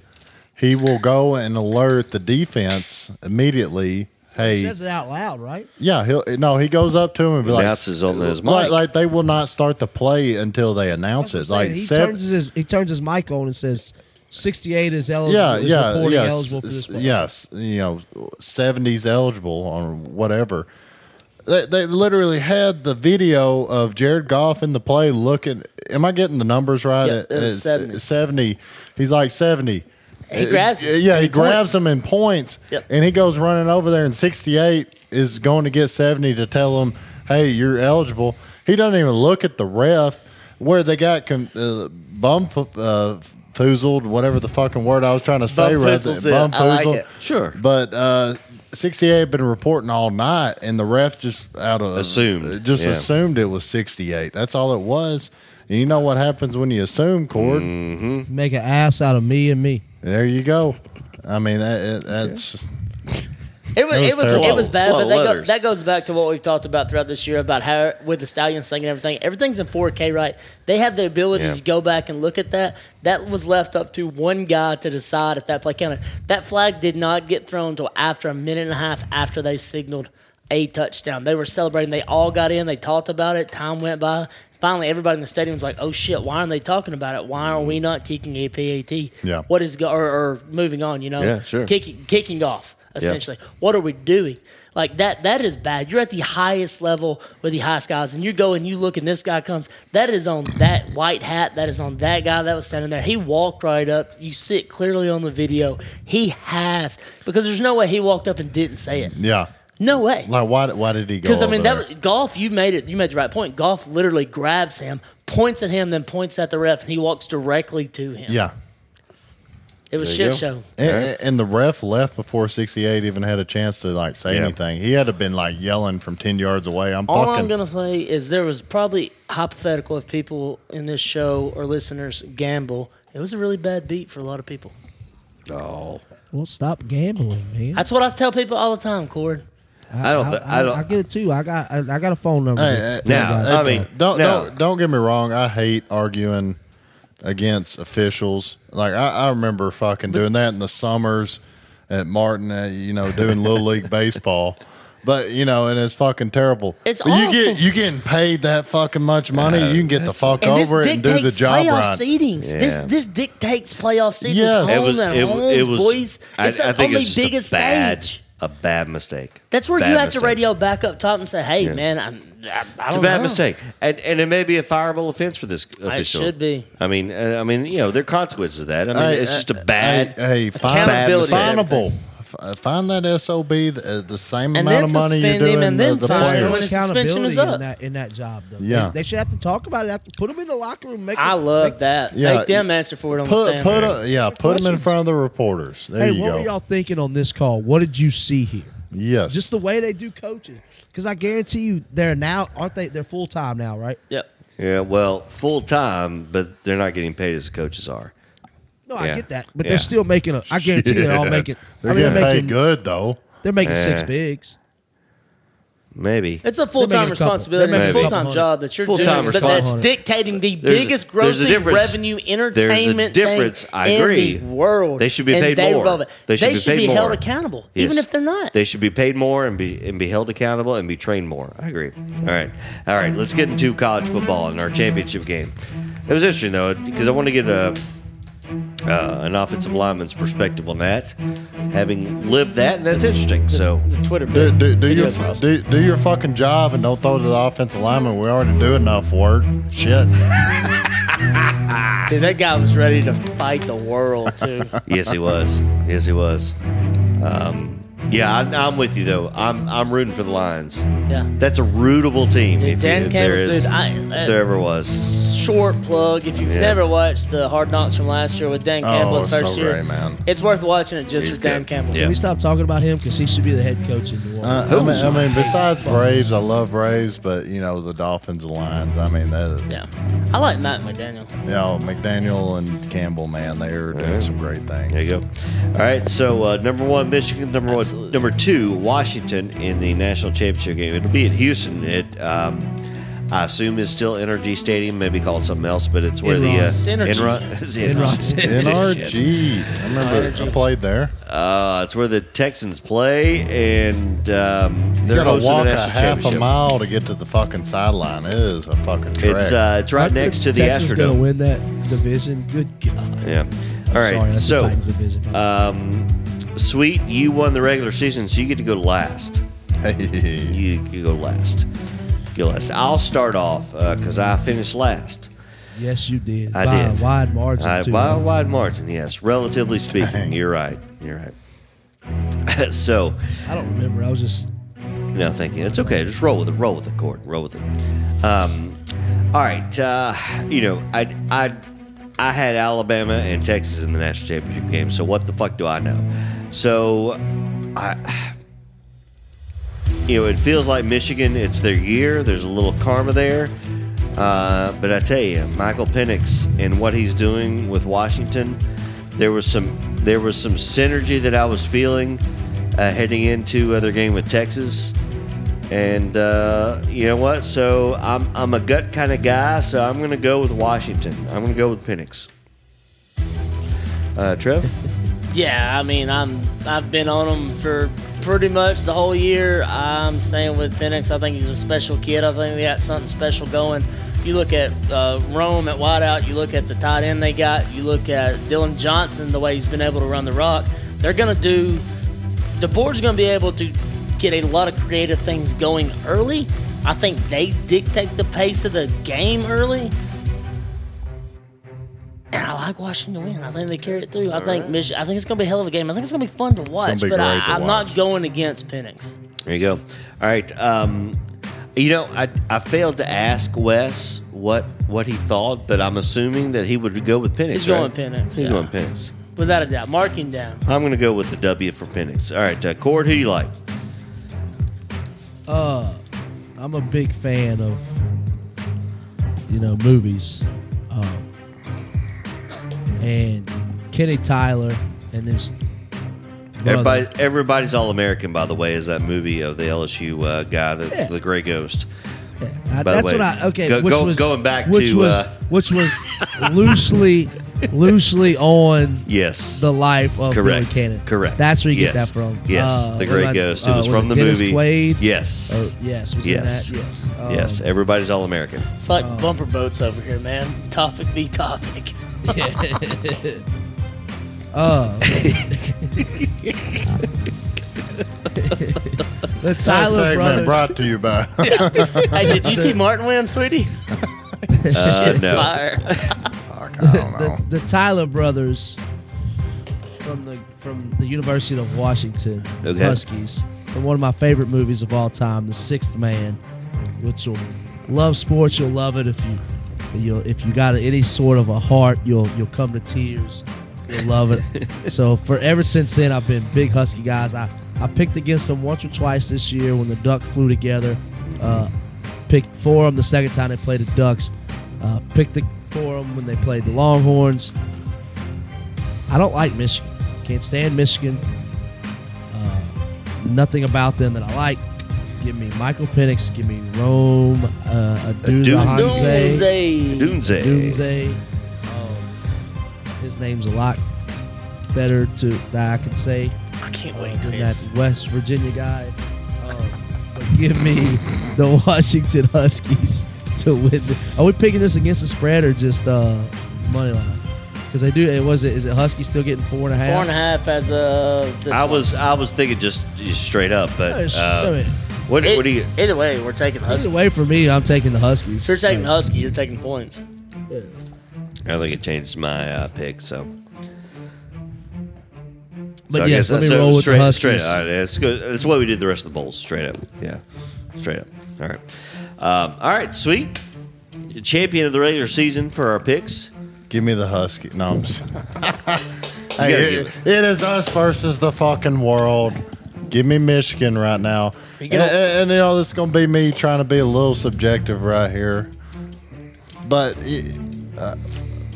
C: He will go and alert the defense immediately.
D: He says it out loud, right?
C: yeah, he'll no. He goes up to him and be like,
A: Announces on his
C: like,
A: mic.
C: like they will not start the play until they announce it.
D: That's what I'm
C: Like
D: he
C: seven,
D: turns his he turns his mic on and says, "68 is eligible."
C: yeah,
D: is
C: yeah,
D: reporting
C: yes,
D: eligible for
C: yes. You know, seventies eligible or whatever. They, they literally had the video of Jared Goff in the play looking. Am I getting the numbers right?
B: Yeah, it was
C: It's
B: 70.
C: 70. He's like 70.
B: He grabs
C: Uh,
B: him.
C: Yeah, he,
B: He
C: grabs
B: points.
C: him and points.
B: Yep.
C: And he goes running over there, and 68 is going to get 70 to tell him, hey, you're eligible. He doesn't even look at the ref where they got com- uh, bum uh, foozled, whatever the fucking word I was trying to say. right
B: Bumfoozled's
C: there.
B: like
A: Sure.
C: But uh, 68 had been reporting all night, and the ref just out of
A: Assumed,
C: just
A: yeah.
C: assumed it was 68. That's all it was. And you know what happens when you assume, Cord?
A: Mm-hmm.
D: Make an ass out of me and me.
C: There you go. I mean, that, it, that's just.
B: It was
C: It
B: it
C: was
B: was it was, bad, but that, go, that goes back to what we've talked about throughout this year about how with the Stalions thing and everything, everything's in 4K, right? They have the ability
A: Yeah.
B: to go back and look at that. That was left up to one guy to decide if that play counted. That flag did not get thrown until after a minute and a half after they signaled a touchdown. They were celebrating. They all got in. They talked about it. Time went by. Finally, everybody in the stadium was like, "Oh shit! Why aren't they talking about it? Why are we mm-hmm. not kicking a PAT?
C: Yeah.
B: What is go- or, or moving on? You know,
A: Yeah, sure.
B: kicking kicking off essentially. What are we doing? Like that that is bad. You're at the highest level with the highest guys, and you go and you look and this guy comes. That is on that white hat. That is on that guy that was standing there. He walked right up. You see it clearly on the video. He has because there's no way he walked up and didn't say it.
C: Yeah.
B: No way.
C: Like, why, why did he go?
B: Because I mean,
C: over
B: that Goff. You made it. You made the right point. Goff literally grabs him, points at him, then points at the ref, and he walks directly to him.
C: Yeah.
B: it was
A: There
B: shit
A: go.
B: show.
C: And, and the ref left before 68 even had a chance to like say
A: Yeah.
C: anything. He had to been like yelling from 10 yards away. I'm
B: All
C: fucking.
B: I'm gonna say is there was probably hypothetical if people in this show or listeners gamble. It was a really bad beat for a lot of people.
A: Oh,
D: Well, stop gambling, man.
B: That's what I tell people all the time, Cord.
A: I don't. Th- I, don't.
D: I get it too. I got. I, I got a phone number.
C: Hey,
D: that-
C: hey,
A: Now,
D: that
A: I mean,
C: don't,
A: now-
C: don't don't get me wrong. I hate arguing against officials. Like I, I remember fucking doing that in the summers at Martin. Uh, you know, doing little league baseball. But you know, and it's fucking terrible.
B: It's
C: but you
B: awful.
C: get you getting paid that fucking much money, you can get the fuck
B: And this
C: over it and do the
B: dictates
C: job
B: playoff
C: right.
B: seedings. This
A: Yeah.
B: this dictates playoff seedings.
C: Yes.
B: Home
A: It was-
B: and
A: it-
B: homes,
A: it was-
B: boys.
A: I-
B: It's
A: I
B: the
A: think
B: only
A: was
B: biggest
A: bad-
B: stage.
A: A bad mistake.
B: That's where
A: Bad
B: you have
A: mistake.
B: to radio back up top and say, "Hey,
A: Yeah.
B: man, I'm, I, I
A: It's a bad
B: know.
A: mistake, and and it may be a fireable offense for this official.
B: It should be.
A: I mean, uh, I mean, you know, there are consequences to that. I mean,
C: Hey,
A: it's just a bad.
C: Hey, hey find,
B: Accountability is
C: findable. F- Find that sob the, uh, the same
B: And
C: amount
B: then
C: of money you're
B: suspend him
C: doing
B: and
C: the,
B: then
C: the
B: fine him
C: players.
B: when his suspension is up.
D: in that in that job though.
C: Yeah.
D: they, they should have to talk about it. Have to put them in the locker room. Make
B: I
D: them-
B: love
D: make-
B: that.
C: Yeah,
B: Make them answer for it on the
C: Put
B: stand.
C: put a, yeah, put them in front of the reporters. There
D: Hey,
C: you
D: what
C: go.
D: were y'all thinking on this call? What did you see here?
C: yes,
D: Just the way they do coaching. Because I guarantee you, they're now aren't they? They're full time now, right?
B: Yep.
A: yeah, well, full time, but they're not getting paid as the coaches are.
D: No, I
A: Yeah.
D: get that, but
A: Yeah.
D: they're still making a. I guarantee you they're all making.
C: They're
D: I mean,
C: getting
D: they're
C: paid
D: making
C: good though.
D: They're making six
A: Eh.
D: figs.
A: Maybe
B: It's a full
D: They're
B: time
D: a couple.
B: responsibility.
D: They're
B: It's a
A: making a
B: full time
D: couple
B: job that you're
A: Full-time
B: doing, but that's
A: responsibility.
B: dictating the
A: There's a-
B: biggest
A: there's a
B: grossing
A: difference.
B: revenue entertainment
A: There's difference.
B: thing
A: I
B: in the world.
A: They should be
B: And
A: paid
B: they
A: more.
B: love it.
A: They should be paid
B: be held
A: more.
B: accountable,
A: Yes.
B: even if they're not.
A: They should be paid more and be and be held accountable and be trained more. I agree. All right, all right. Let's get into college football and our championship game. It was interesting though because I want to get a uh, an offensive lineman's perspective on that, having lived that, and that's interesting. So
B: the Twitter
C: Do, do, do your
B: videos are awesome.
C: do, do your fucking job and don't throw to the offensive lineman. We already do enough work. Shit.
B: Dude, that guy was ready to fight the world too.
A: yes, he was. Yes, he was. Um, yeah, I, I'm with you though. I'm I'm rooting for the Lions.
B: Yeah.
A: That's a rootable team.
B: Dude,
A: if,
B: Dan
A: if there
B: Campbell's
A: is-
B: dude. I,
A: if
B: uh,
A: there ever was.
B: short plug. If you've
A: Yeah.
B: never watched the Hard Knocks from last year with Dan Campbell's
C: Oh,
B: his
C: so
B: first year,
C: great, man.
B: it's worth watching it just
A: He's
B: for Dan. Campbell.
A: Yeah.
D: Can we stop talking about him because he should be the head coach in New Orleans?
C: Uh, I, mean, I mean, besides Braves, I love Braves, but you know the Dolphins and Lions. I mean, that,
B: Yeah. I like Matt McDaniel.
C: you know McDaniel and Campbell, man, they are doing some great things.
A: There you go. All right. So uh, number one, Michigan. Number one,
B: Absolutely.
A: Number two, Washington in the national championship game. It'll be at Houston. It, um, I assume, is still Energy Stadium, maybe called something else, but it's where the uh,
B: Synergy.
A: Enron- is it
D: Enron.
C: NRG. I remember I played there.
A: Uh, it's where the Texans play, and um,
C: You
A: they're
C: got to walk a half a mile to get to the fucking sideline. It is a fucking trek.
A: It's uh, it's right
D: Aren't
A: next to the
D: Texans going to win that division. Good God.
A: Yeah. All right.
D: Sorry, that's
A: so
D: the Titans division.
A: Um, sweet, you won the regular season, so you get to go last. You, you go last. You go last. I'll start off because I finished last.
D: yes, you did.
A: I
D: By
A: did.
D: a wide margin
A: I,
D: too.
A: by a wide margin, yes. Relatively speaking, you're right. You're right. so,
D: I don't remember. I was just
A: no, thank you. It's okay. Just roll with it. Roll with it, Gordon. Roll with it. Um, all right. Uh, you know, I, I, I had Alabama and Texas in the national championship game. So what the fuck do I know? So, I, you know, it feels like Michigan. It's their year. There's a little karma there. Uh, but I tell you, Michael Penix and what he's doing with Washington, there was some there was some synergy that I was feeling uh, heading into their game with Texas. And uh, you know what? So I'm I'm a gut kind of guy. So I'm going to go with Washington. I'm going to go with Penix. Uh, Trev.
B: Yeah, I mean, I'm I've been on him for pretty much the whole year. I'm staying with Penix. I think he's a special kid. I think we got something special going. You look at uh, Rome at wideout. You look at the tight end they got. You look at Dillon Johnson, the way he's been able to run the rock. They're gonna do. DeBoer's gonna be able to get a lot of creative things going early. I think they dictate the pace of the game early. And I like Washington to win. I think they carry it through. I think Mich- I think it's gonna be a hell of a game. I think it's gonna be fun to watch. But I,
C: to
B: I'm
C: watch.
B: not going against Penix.
A: There you go. All right. Um, you know, I, I failed to ask Wes what what he thought, but I'm assuming that he would go with Penix.
B: He's going
A: right?
B: Penix,
A: He's
B: yeah.
A: going Penix.
B: Without a doubt. Marking down.
A: I'm going to go with the W for Penix. All right, uh, Cord, who do you like?
D: Uh, I'm a big fan of you know movies, and Kenny Tyler and this.
A: Everybody, everybody's all American, by the way, is that movie of the LSU uh, guy that's
D: Yeah.
A: the Gray Ghost.
D: Uh,
A: By the
D: that's
A: way,
D: what I okay.
A: go-
D: which
A: go-
D: was
A: going back
D: which
A: to,
D: was
A: uh,
D: which was loosely loosely on
A: Yes.
D: the life of
A: Correct.
D: Billy Cannon.
A: Correct.
D: That's where you
A: Yes.
D: get that from.
A: Yes.
D: Uh,
A: the
D: what
A: Great
D: about-
A: Ghost. It
D: uh,
A: was from
D: it
A: the
D: Dennis
A: movie.
D: Quaid?
A: Yes.
D: Or- yes. Was
A: yes.
D: that? Yes. Um,
A: yes. Everybody's all American.
B: It's like bumper boats over here, man. Topic be topic.
D: Uh, the
H: That
D: Tyler
H: segment
D: brothers.
H: brought to you by.
B: hey, did UT Martin win, sweetie?
A: Uh, no.
B: Fire.
H: Fuck, I don't know.
D: the, the Tyler brothers from the from the University of Washington
A: Okay.
D: Huskies from one of my favorite movies of all time, The Sixth Man, which will love sports. You'll love it if you you'll if you got any sort of a heart, you'll you'll come to tears. You'll love it. so for ever since then, I've been big Husky guys. I I picked against them once or twice this year when the Duck flew together. Uh, picked for them the second time they played the Ducks. Uh, picked the, for them when they played the Longhorns. I don't like Michigan. Can't stand Michigan. Uh, nothing about them that I like. Give me Michael Penix. Give me Rome. Uh,
A: Dun-
D: Odunze.
B: Doomsday.
A: Dunze.
D: Um, his name's a lot better to that I can say
B: I can't wait to
D: than
B: miss.
D: that West Virginia guy. Um, but give me the Washington Huskies to win. The, are we picking this against the spread or just uh, money line? Because they do. It was it. Is it Husky still getting four and a half?
B: Four and a half as a. This
A: I
B: one.
A: was I was thinking just, just straight up, but
D: It's-
A: uh,
D: I mean,
A: what
B: It-
A: what do you?
B: Either way, we're taking the Huskies.
D: Either way, for me, I'm taking the Huskies.
B: If you're taking
D: Like,
B: Husky, you're taking points.
A: I think it changed my uh, pick. So,
D: But
A: So
D: yes, let me
A: that's- so
D: roll with
A: straight,
D: the Huskies.
A: Straight, all right, that's good. That's what we did the rest of the bowls. Straight up, yeah, straight up. All right, um, all right, sweet. Champion of the regular season for our picks.
C: Give me the Husky. No, I'm just. hey, it, it is us versus the fucking world. Give me Michigan right now. And, and- and, you know, this is going to be me trying to be a little subjective right here. But, uh,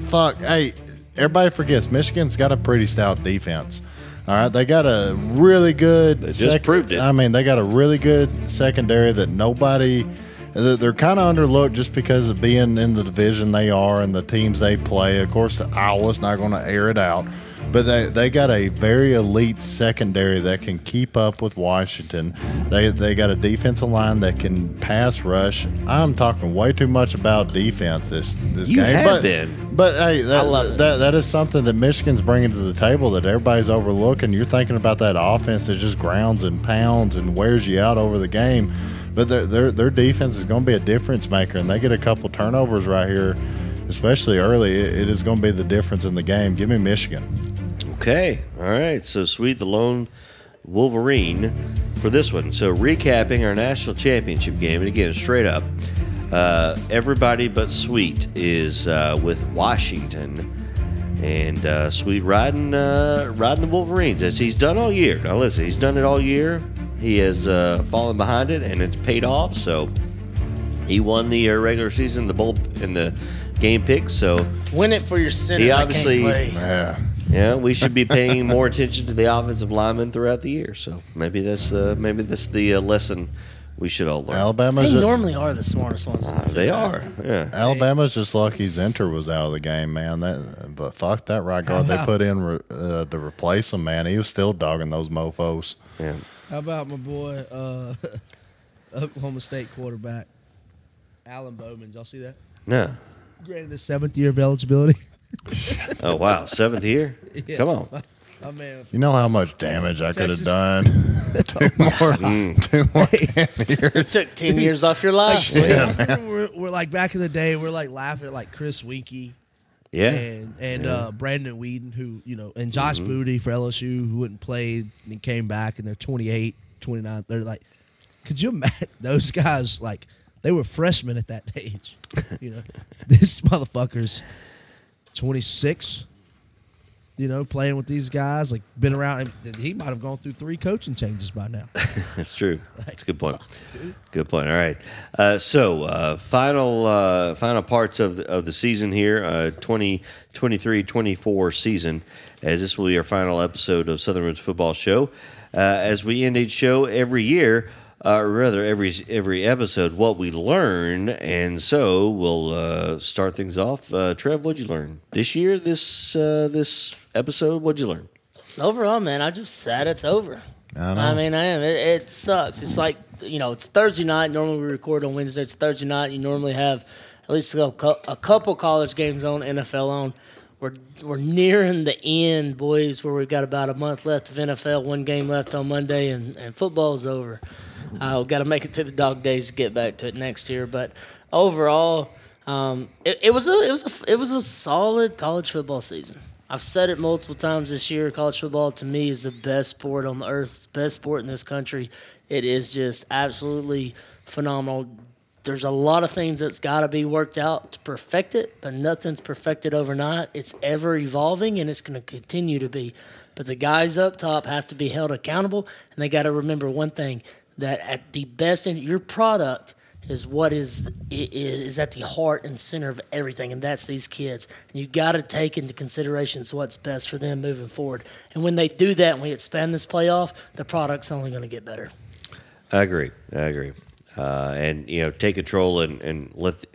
C: fuck, hey, everybody forgets Michigan's got a pretty stout defense. All right, they got a really good.
A: They just proved it.
C: I mean, they got a really good secondary that nobody. They're, they're kind of underlooked just because of being in the division they are and the teams they play. Of course, the Iowa's not going to air it out, but they, they got a very elite secondary that can keep up with Washington. They they got a defensive line that can pass rush. I'm talking way too much about defense this this
A: You
C: game, but
A: been.
C: but hey, that, that that is something that Michigan's bringing to the table that everybody's overlooking. You're thinking about that offense that just grounds and pounds and wears you out over the game, but their their, their defense is going to be a difference maker, and they get a couple turnovers right here, especially early. It is going to be the difference in the game. Give me Michigan.
A: Okay, all right. So sweet, the lone Wolverine for this one. So recapping our national championship game, and again, straight up, uh, everybody but Sweet is uh, with Washington, and uh, Sweet riding uh, riding the Wolverines as he's done all year. Now listen, he's done it all year. He has uh, fallen behind it, and it's paid off. So he won the uh, regular season, the bowl, in the game pick. So
B: Win it for your center.
A: He
B: that can't
A: obviously-
B: play.
C: Yeah.
A: yeah, we should be paying more attention to the offensive linemen throughout the year. So maybe that's uh, maybe that's the uh, lesson we should all learn.
C: Alabama's
B: They
C: just,
B: normally are the smartest ones. in the
A: they are, yeah.
C: Alabama's just lucky Zinter was out of the game, man. That but fuck that right guard they put in re, uh, to replace him, man. He was still dogging those mofo's.
A: yeah.
D: How about my boy, uh, Oklahoma State quarterback, Alan Bowman? Y'all see that?
A: No.
D: Granted his seventh year of eligibility.
A: Oh wow, seventh year.
D: Yeah.
A: Come on.
D: Oh man,
C: You know how much damage I could have
D: Texas-
C: done. two more, two more damn years.
B: Took ten years off your life. sweet.
D: we're, we're like back in the day. We're like laughing at like Chris Weinke
A: Yeah.
D: and and uh, Brandon Weeden, who you know, and Josh
A: Mm-hmm.
D: Booty for LSU, who wouldn't play and came back, and they're 28, 29, 30. Like, could you imagine those guys? Like, they were freshmen at that age. You know, this motherfucker's twenty six. You know, playing with these guys, like been around. He might have gone through three coaching changes by now.
A: That's true. That's a good point. Good point. All right. Uh, so uh, final uh, final parts of the, of the season here, uh, 2023-24 season, as this will be our final episode of Southern Roots Football Show. Uh, as we end each show every year, uh, or rather every every episode, what we learn, and so we'll uh, start things off. Uh, Trev, what'd you learn this year? This uh, this episode, what'd you learn?
B: Overall, man, I'm just sad it's over.
C: I know.
B: I mean, I am. It, it sucks. It's like you know, it's Thursday night. Normally we record on Wednesday. It's Thursday night. You normally have at least a, a couple college games on, NFL on. We're we're nearing the end, boys. Where we've got about a month left of NFL, one game left on Monday, and and football's over. Uh, we've got to make it through the dog days to get back to it next year. But overall, um, it, it was a it was a it was a solid college football season. I've said it multiple times this year. College football to me is the best sport on the earth, best sport in this country. It is just absolutely phenomenal. There's a lot of things that's got to be worked out to perfect it, but nothing's perfected overnight. It's ever evolving and it's going to continue to be. But the guys up top have to be held accountable, and they got to remember one thing that at the best in your product is what is is at the heart and center of everything, and that's these kids. And you got to take into consideration what's best for them moving forward. And when they do that, and we expand this playoff, the product's only going to get better.
A: I agree. I agree. Uh, and you know, take control and and let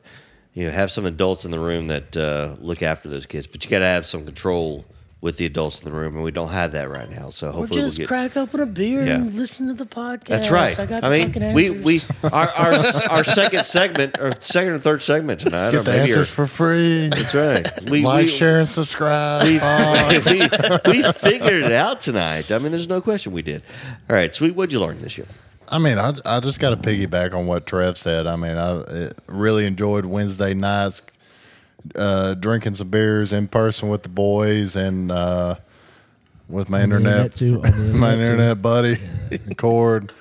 A: you know have some adults in the room that uh, look after those kids. But you got to have some control with the adults in the room, and we don't have that right now. So
B: Or
A: hopefully
B: just
A: we'll get.
B: crack open a beer
A: Yeah.
B: and listen to the podcast.
A: That's right.
B: I got
A: I
B: the
A: mean,
B: fucking
A: we
B: answers.
A: we our, our our second segment or second or third segment tonight.
C: Get the
A: maybe
C: answers
A: our-
C: for free.
A: That's right. We,
C: like,
A: we,
C: share, and subscribe.
A: we, we, we figured it out tonight. I mean, there's no question we did. All right, sweet. What'd you learn this year?
C: I mean, I, I just got to piggyback on what Trev said. I mean, I uh, really enjoyed Wednesday nights, uh, drinking some beers in person with the boys and uh, with my
D: On
C: internet,
D: internet too, on
C: my
D: internet too.
C: internet buddy, Cord,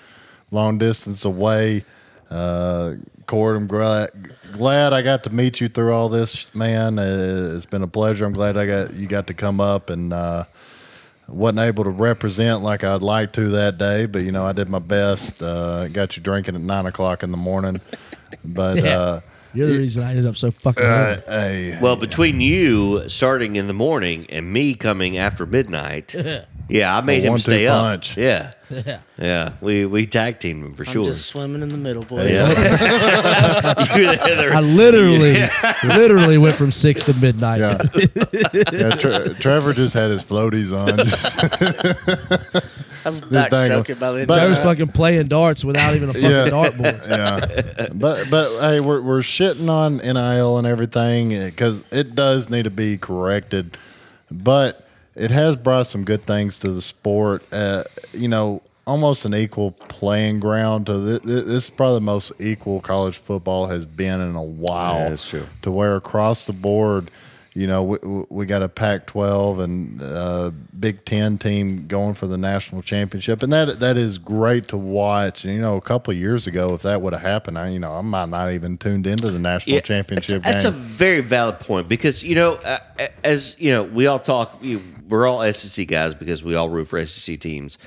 C: long distance away. Uh, Cord, I'm glad, glad I got to meet you through all this, man. Uh, it's been a pleasure. I'm glad I got you got to come up and. Uh, wasn't able to represent like I'd like to that day, but you know I did my best. Uh, got you drinking at nine o'clock in the morning, but uh,
D: You're the reason I ended up so fucking.
C: uh,
D: early.
C: hey,
A: Well, between you starting in the morning and me coming after midnight, yeah, I made him
C: one-two
A: stay
C: punch.
A: up. Yeah,
D: Yeah.
A: yeah, we we tag teamed him for
B: I'm
A: sure.
B: just swimming in the middle, boys.
A: Yeah. You were there.
D: I literally, literally went from six to midnight.
C: yeah, yeah Tre- Trevor just had his floaties on.
B: I was
C: This dangle.
B: backstroking by the end.
C: But-
D: I was fucking playing darts without even a fucking
C: Yeah.
D: dartboard.
C: yeah, but but hey, we're we're shitting on NIL and everything because it does need to be corrected, but it has brought some good things to the sport. Uh, you know, almost an equal playing ground. To th- th- this is probably the most equal college football has been in a while.
A: Yeah, that's true.
C: To where across the board. You know, we, we- got a Pac-12 and uh, Big Ten team going for the national championship, and that that is great to watch. And you know, a couple of years ago, if that would have happened, I you know I might not even tuned into the national
A: Yeah,
C: championship
A: That's, that's a very valid point because you know, uh, as you know, we all talk. You, we're all SEC guys because we all root for SEC teams,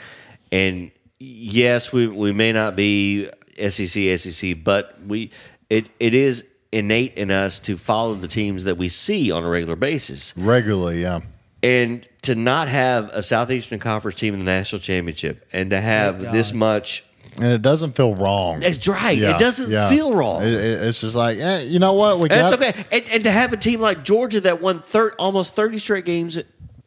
A: and yes, we we may not be SEC SEC, but we it it is innate in us to follow the teams that we see on a regular basis.
C: Regularly, yeah.
A: And to not have a Southeastern Conference team in the national championship and to have this much
C: and it doesn't feel wrong.
A: It's right. It doesn't feel wrong.
C: It- it- it's just like, eh, you know what? We
A: And
C: got
A: that's okay. And, and to have a team like Georgia that won thir- almost 30 straight games in,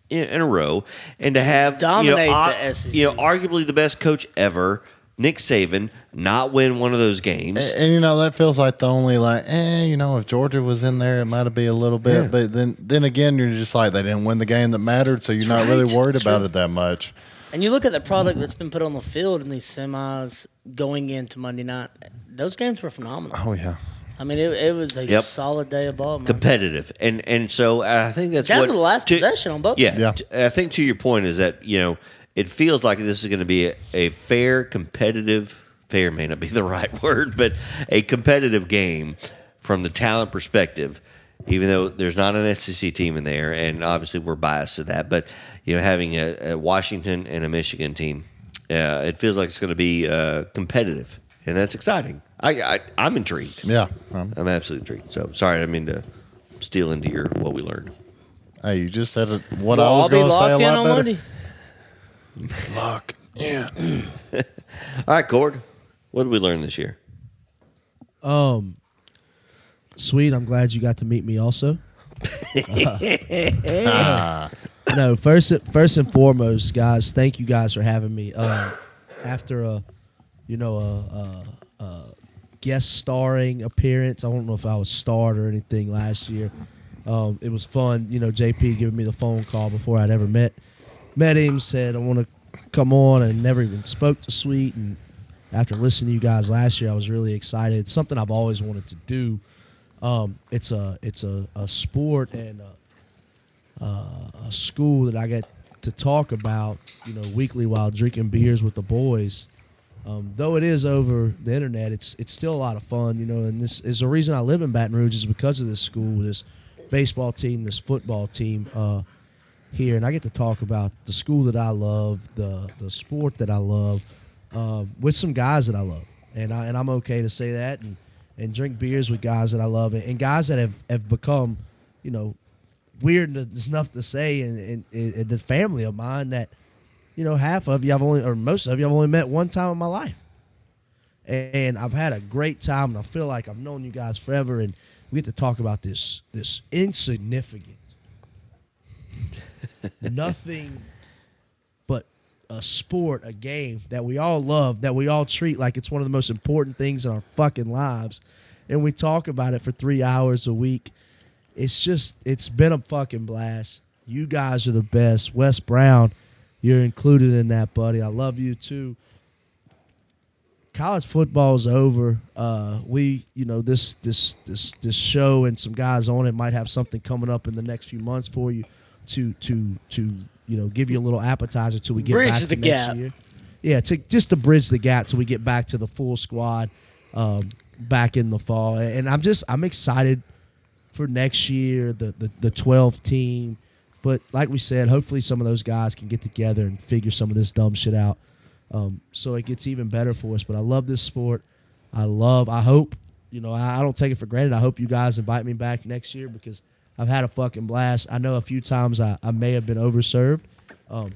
A: in a row, and to have
B: Dominate
A: you know,
B: the
A: ar-
B: SEC.
A: you know, arguably the best coach ever, Nick Saban, not win one of those games.
C: And, and, you know that feels like the only like, eh, you know, if Georgia was in there, it might have been a little bit.
A: Yeah.
C: But then, then again, you're just like they didn't win the game that mattered, so you're not really worried
B: That's
C: about
B: right.
C: it that much.
B: And you look at the product that's been put on the field in these semis going into Monday night. Those games were phenomenal.
C: Oh yeah,
B: I mean, it, it was a
A: Yep.
B: solid day of ball. Man.
A: competitive, and and so I think that's
B: Down
A: what
B: to the last
A: to-
B: possession on both.
A: Yeah,
C: Yeah.
A: t- I think to your point is that you know it feels like this is going to be a, a fair, competitive. Fair may not be the right word, but a competitive game from the talent perspective. Even though there's not an SEC team in there, and obviously we're biased to that, but you know having a, a Washington and a Michigan team, uh, it feels like it's going to be uh, competitive, and that's exciting. I, I I'm intrigued.
C: yeah. Um,
A: I'm absolutely intrigued. So sorry, I mean to steal into your what we learned.
C: hey, you just said it, what
B: We'll
C: I was going to say a lot better.
B: Monday.
C: Lock in.
A: All right, Cord. What did we learn this year?
D: Um, sweet. I'm glad you got to meet me also. Uh, no, first first and foremost, guys, thank you guys for having me. Uh, after a, you know, a, a, a guest starring appearance, I don't know if I was starred or anything last year. Um, it was fun, you know. JP giving me the phone call before I'd ever met met him. Said I want to come on, and never even spoke to Sweet. And after listening to you guys last year, I was really excited. It's something I've always wanted to do. Um, it's a it's a, a sport and a, a, school that I get to talk about, you know, weekly while drinking beers with the boys. Um, though it is over the internet, it's it's still a lot of fun, you know. And this is the reason I live in Baton Rouge is because of this school, this baseball team, this football team uh, here, and I get to talk about the school that I love, the the sport that I love, uh, with some guys that I love, and I and I'm okay to say that, and and drink beers with guys that I love, and, and guys that have have become, you know, weird enough to say, and, and, and the family of mine that, you know, half of you I've only or most of you I've only met one time in my life, and I've had a great time, and I feel like I've known you guys forever, and we get to talk about this this insignificant nothing but a sport, a game that we all love, that we all treat like it's one of the most important things in our fucking lives. And we talk about it for three hours a week. It's just, it's been a fucking blast. You guys are the best. Wes Brown, you're included in that, buddy. I love you too. College football is over. Uh, we, you know, this this this this show and some guys on it might have something coming up in the next few months for you to to to you know give you a little appetizer till we get
B: Bridge
D: back
B: the
D: to next
B: gap.
D: year. Yeah, to just to bridge the gap till we get back to the full squad um, back in the fall. And I'm just I'm excited for next year, the the the 12 team. But like we said, hopefully some of those guys can get together and figure some of this dumb shit out. Um, so it gets even better for us. But I love this sport. I love. I hope you know. I, I don't take it for granted. I hope you guys invite me back next year because I've had a fucking blast. I know a few times I, I may have been overserved. Um,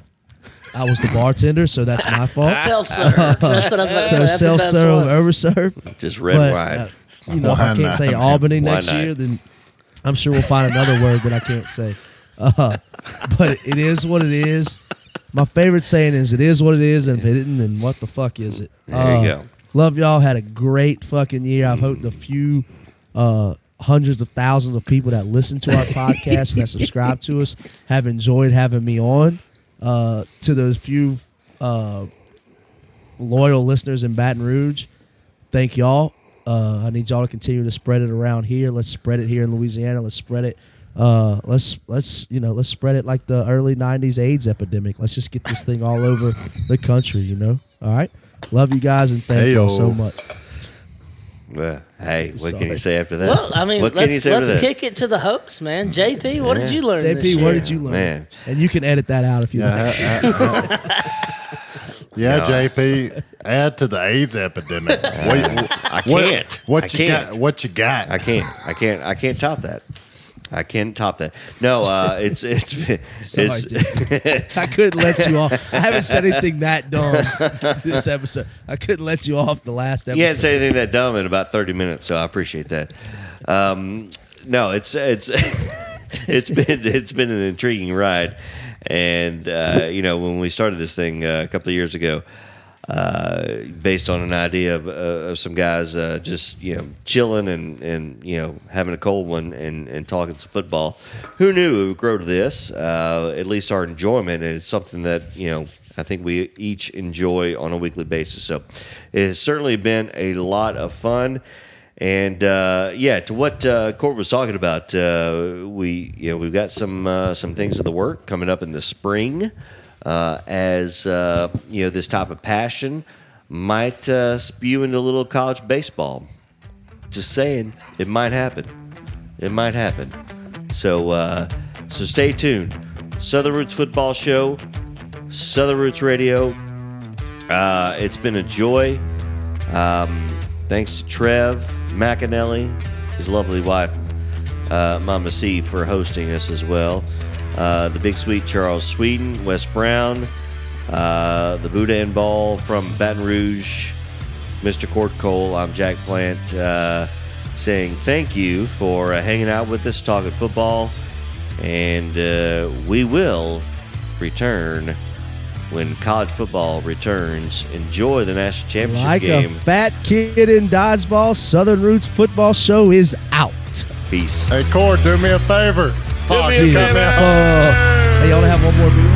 D: I was the bartender, so that's my fault.
B: Self-serve. That's what I was about to
D: so
B: say. That's
D: self-serve,
B: ones.
D: overserved.
A: Just red
D: But,
A: wine.
D: uh, you know, if
C: Why
D: I can't
C: not,
D: say? Albany
A: Why
D: next
A: not?
D: year, then I'm sure we'll find another word that I can't say. Uh, but it is what it is. My favorite saying is, "It is what it is," and if it isn't, then what the fuck is it?
A: There you
D: Uh,
A: go.
D: Love y'all. Had a great fucking year. I've hoped a few uh, hundreds of thousands of people that listen to our podcast that subscribe to us have enjoyed having me on. Uh, to those few uh, loyal listeners in Baton Rouge, thank y'all. Uh, I need y'all to continue to spread it around here. Let's spread it here in Louisiana. Let's spread it. Uh, let's let's you know let's spread it like the early '90s AIDS epidemic. Let's just get this thing all over the country. You know. All right. Love you guys and thank you all so much.
A: Well, hey, what can you say after that?
B: Well, I mean,
A: what
B: let's let's kick it to the host, man. JP, what did you learn?
D: JP, what did you learn?
A: Man.
D: And you can edit that out if you
C: Yeah,
D: like.
C: uh, yeah,
A: No.
C: JP, add to the AIDS epidemic. What,
A: I can't.
C: What,
A: I
C: you
A: can't.
C: got? What you got?
A: I can't. I can't. I can't top that. I can't top that. No, uh, it's it's
D: Sorry,
A: it's
D: JP. I couldn't let you off. I haven't said anything that dumb this episode. I couldn't let you off the last episode.
A: You hadn't say anything that dumb in about thirty minutes, so I appreciate that. Um, no, it's it's it's been it's been an intriguing ride, and uh, you know when we started this thing uh, a couple of years ago, uh, based on an idea of, uh, of some guys uh, just you know chilling and, and you know having a cold one and, and talking some football. Who knew it would grow to this? Uh, at least our enjoyment, and it's something that you know I think we each enjoy on a weekly basis. So it has certainly been a lot of fun. And uh, yeah, to what uh, Cord was talking about, uh, we you know we've got some uh, some things in the work coming up in the spring, uh, as uh, you know this type of passion might uh, spew into a little college baseball. Just saying, it might happen. It might happen. So uh, so stay tuned. Southern Roots Football Show, Southern Roots Radio. Uh, it's been a joy. Um, thanks to Trev McAnally, his lovely wife, uh, Mama C, for hosting us as well. Uh, the Big Sweet Charles Sweden, Wes Brown, uh, the Boudin Ball from Baton Rouge, Mr. Cord Cole. I'm Jack Plant uh, saying thank you for uh, hanging out with us, talking football. And uh, we will return when college football returns. Enjoy the national championship
D: Like
A: game.
D: a fat kid in dodgeball, Southern Roots Football Show is out.
A: Peace.
H: Hey, Cord, do me a favor. Fuck,
B: me a favor.
D: Oh, hey, want to have one more beer?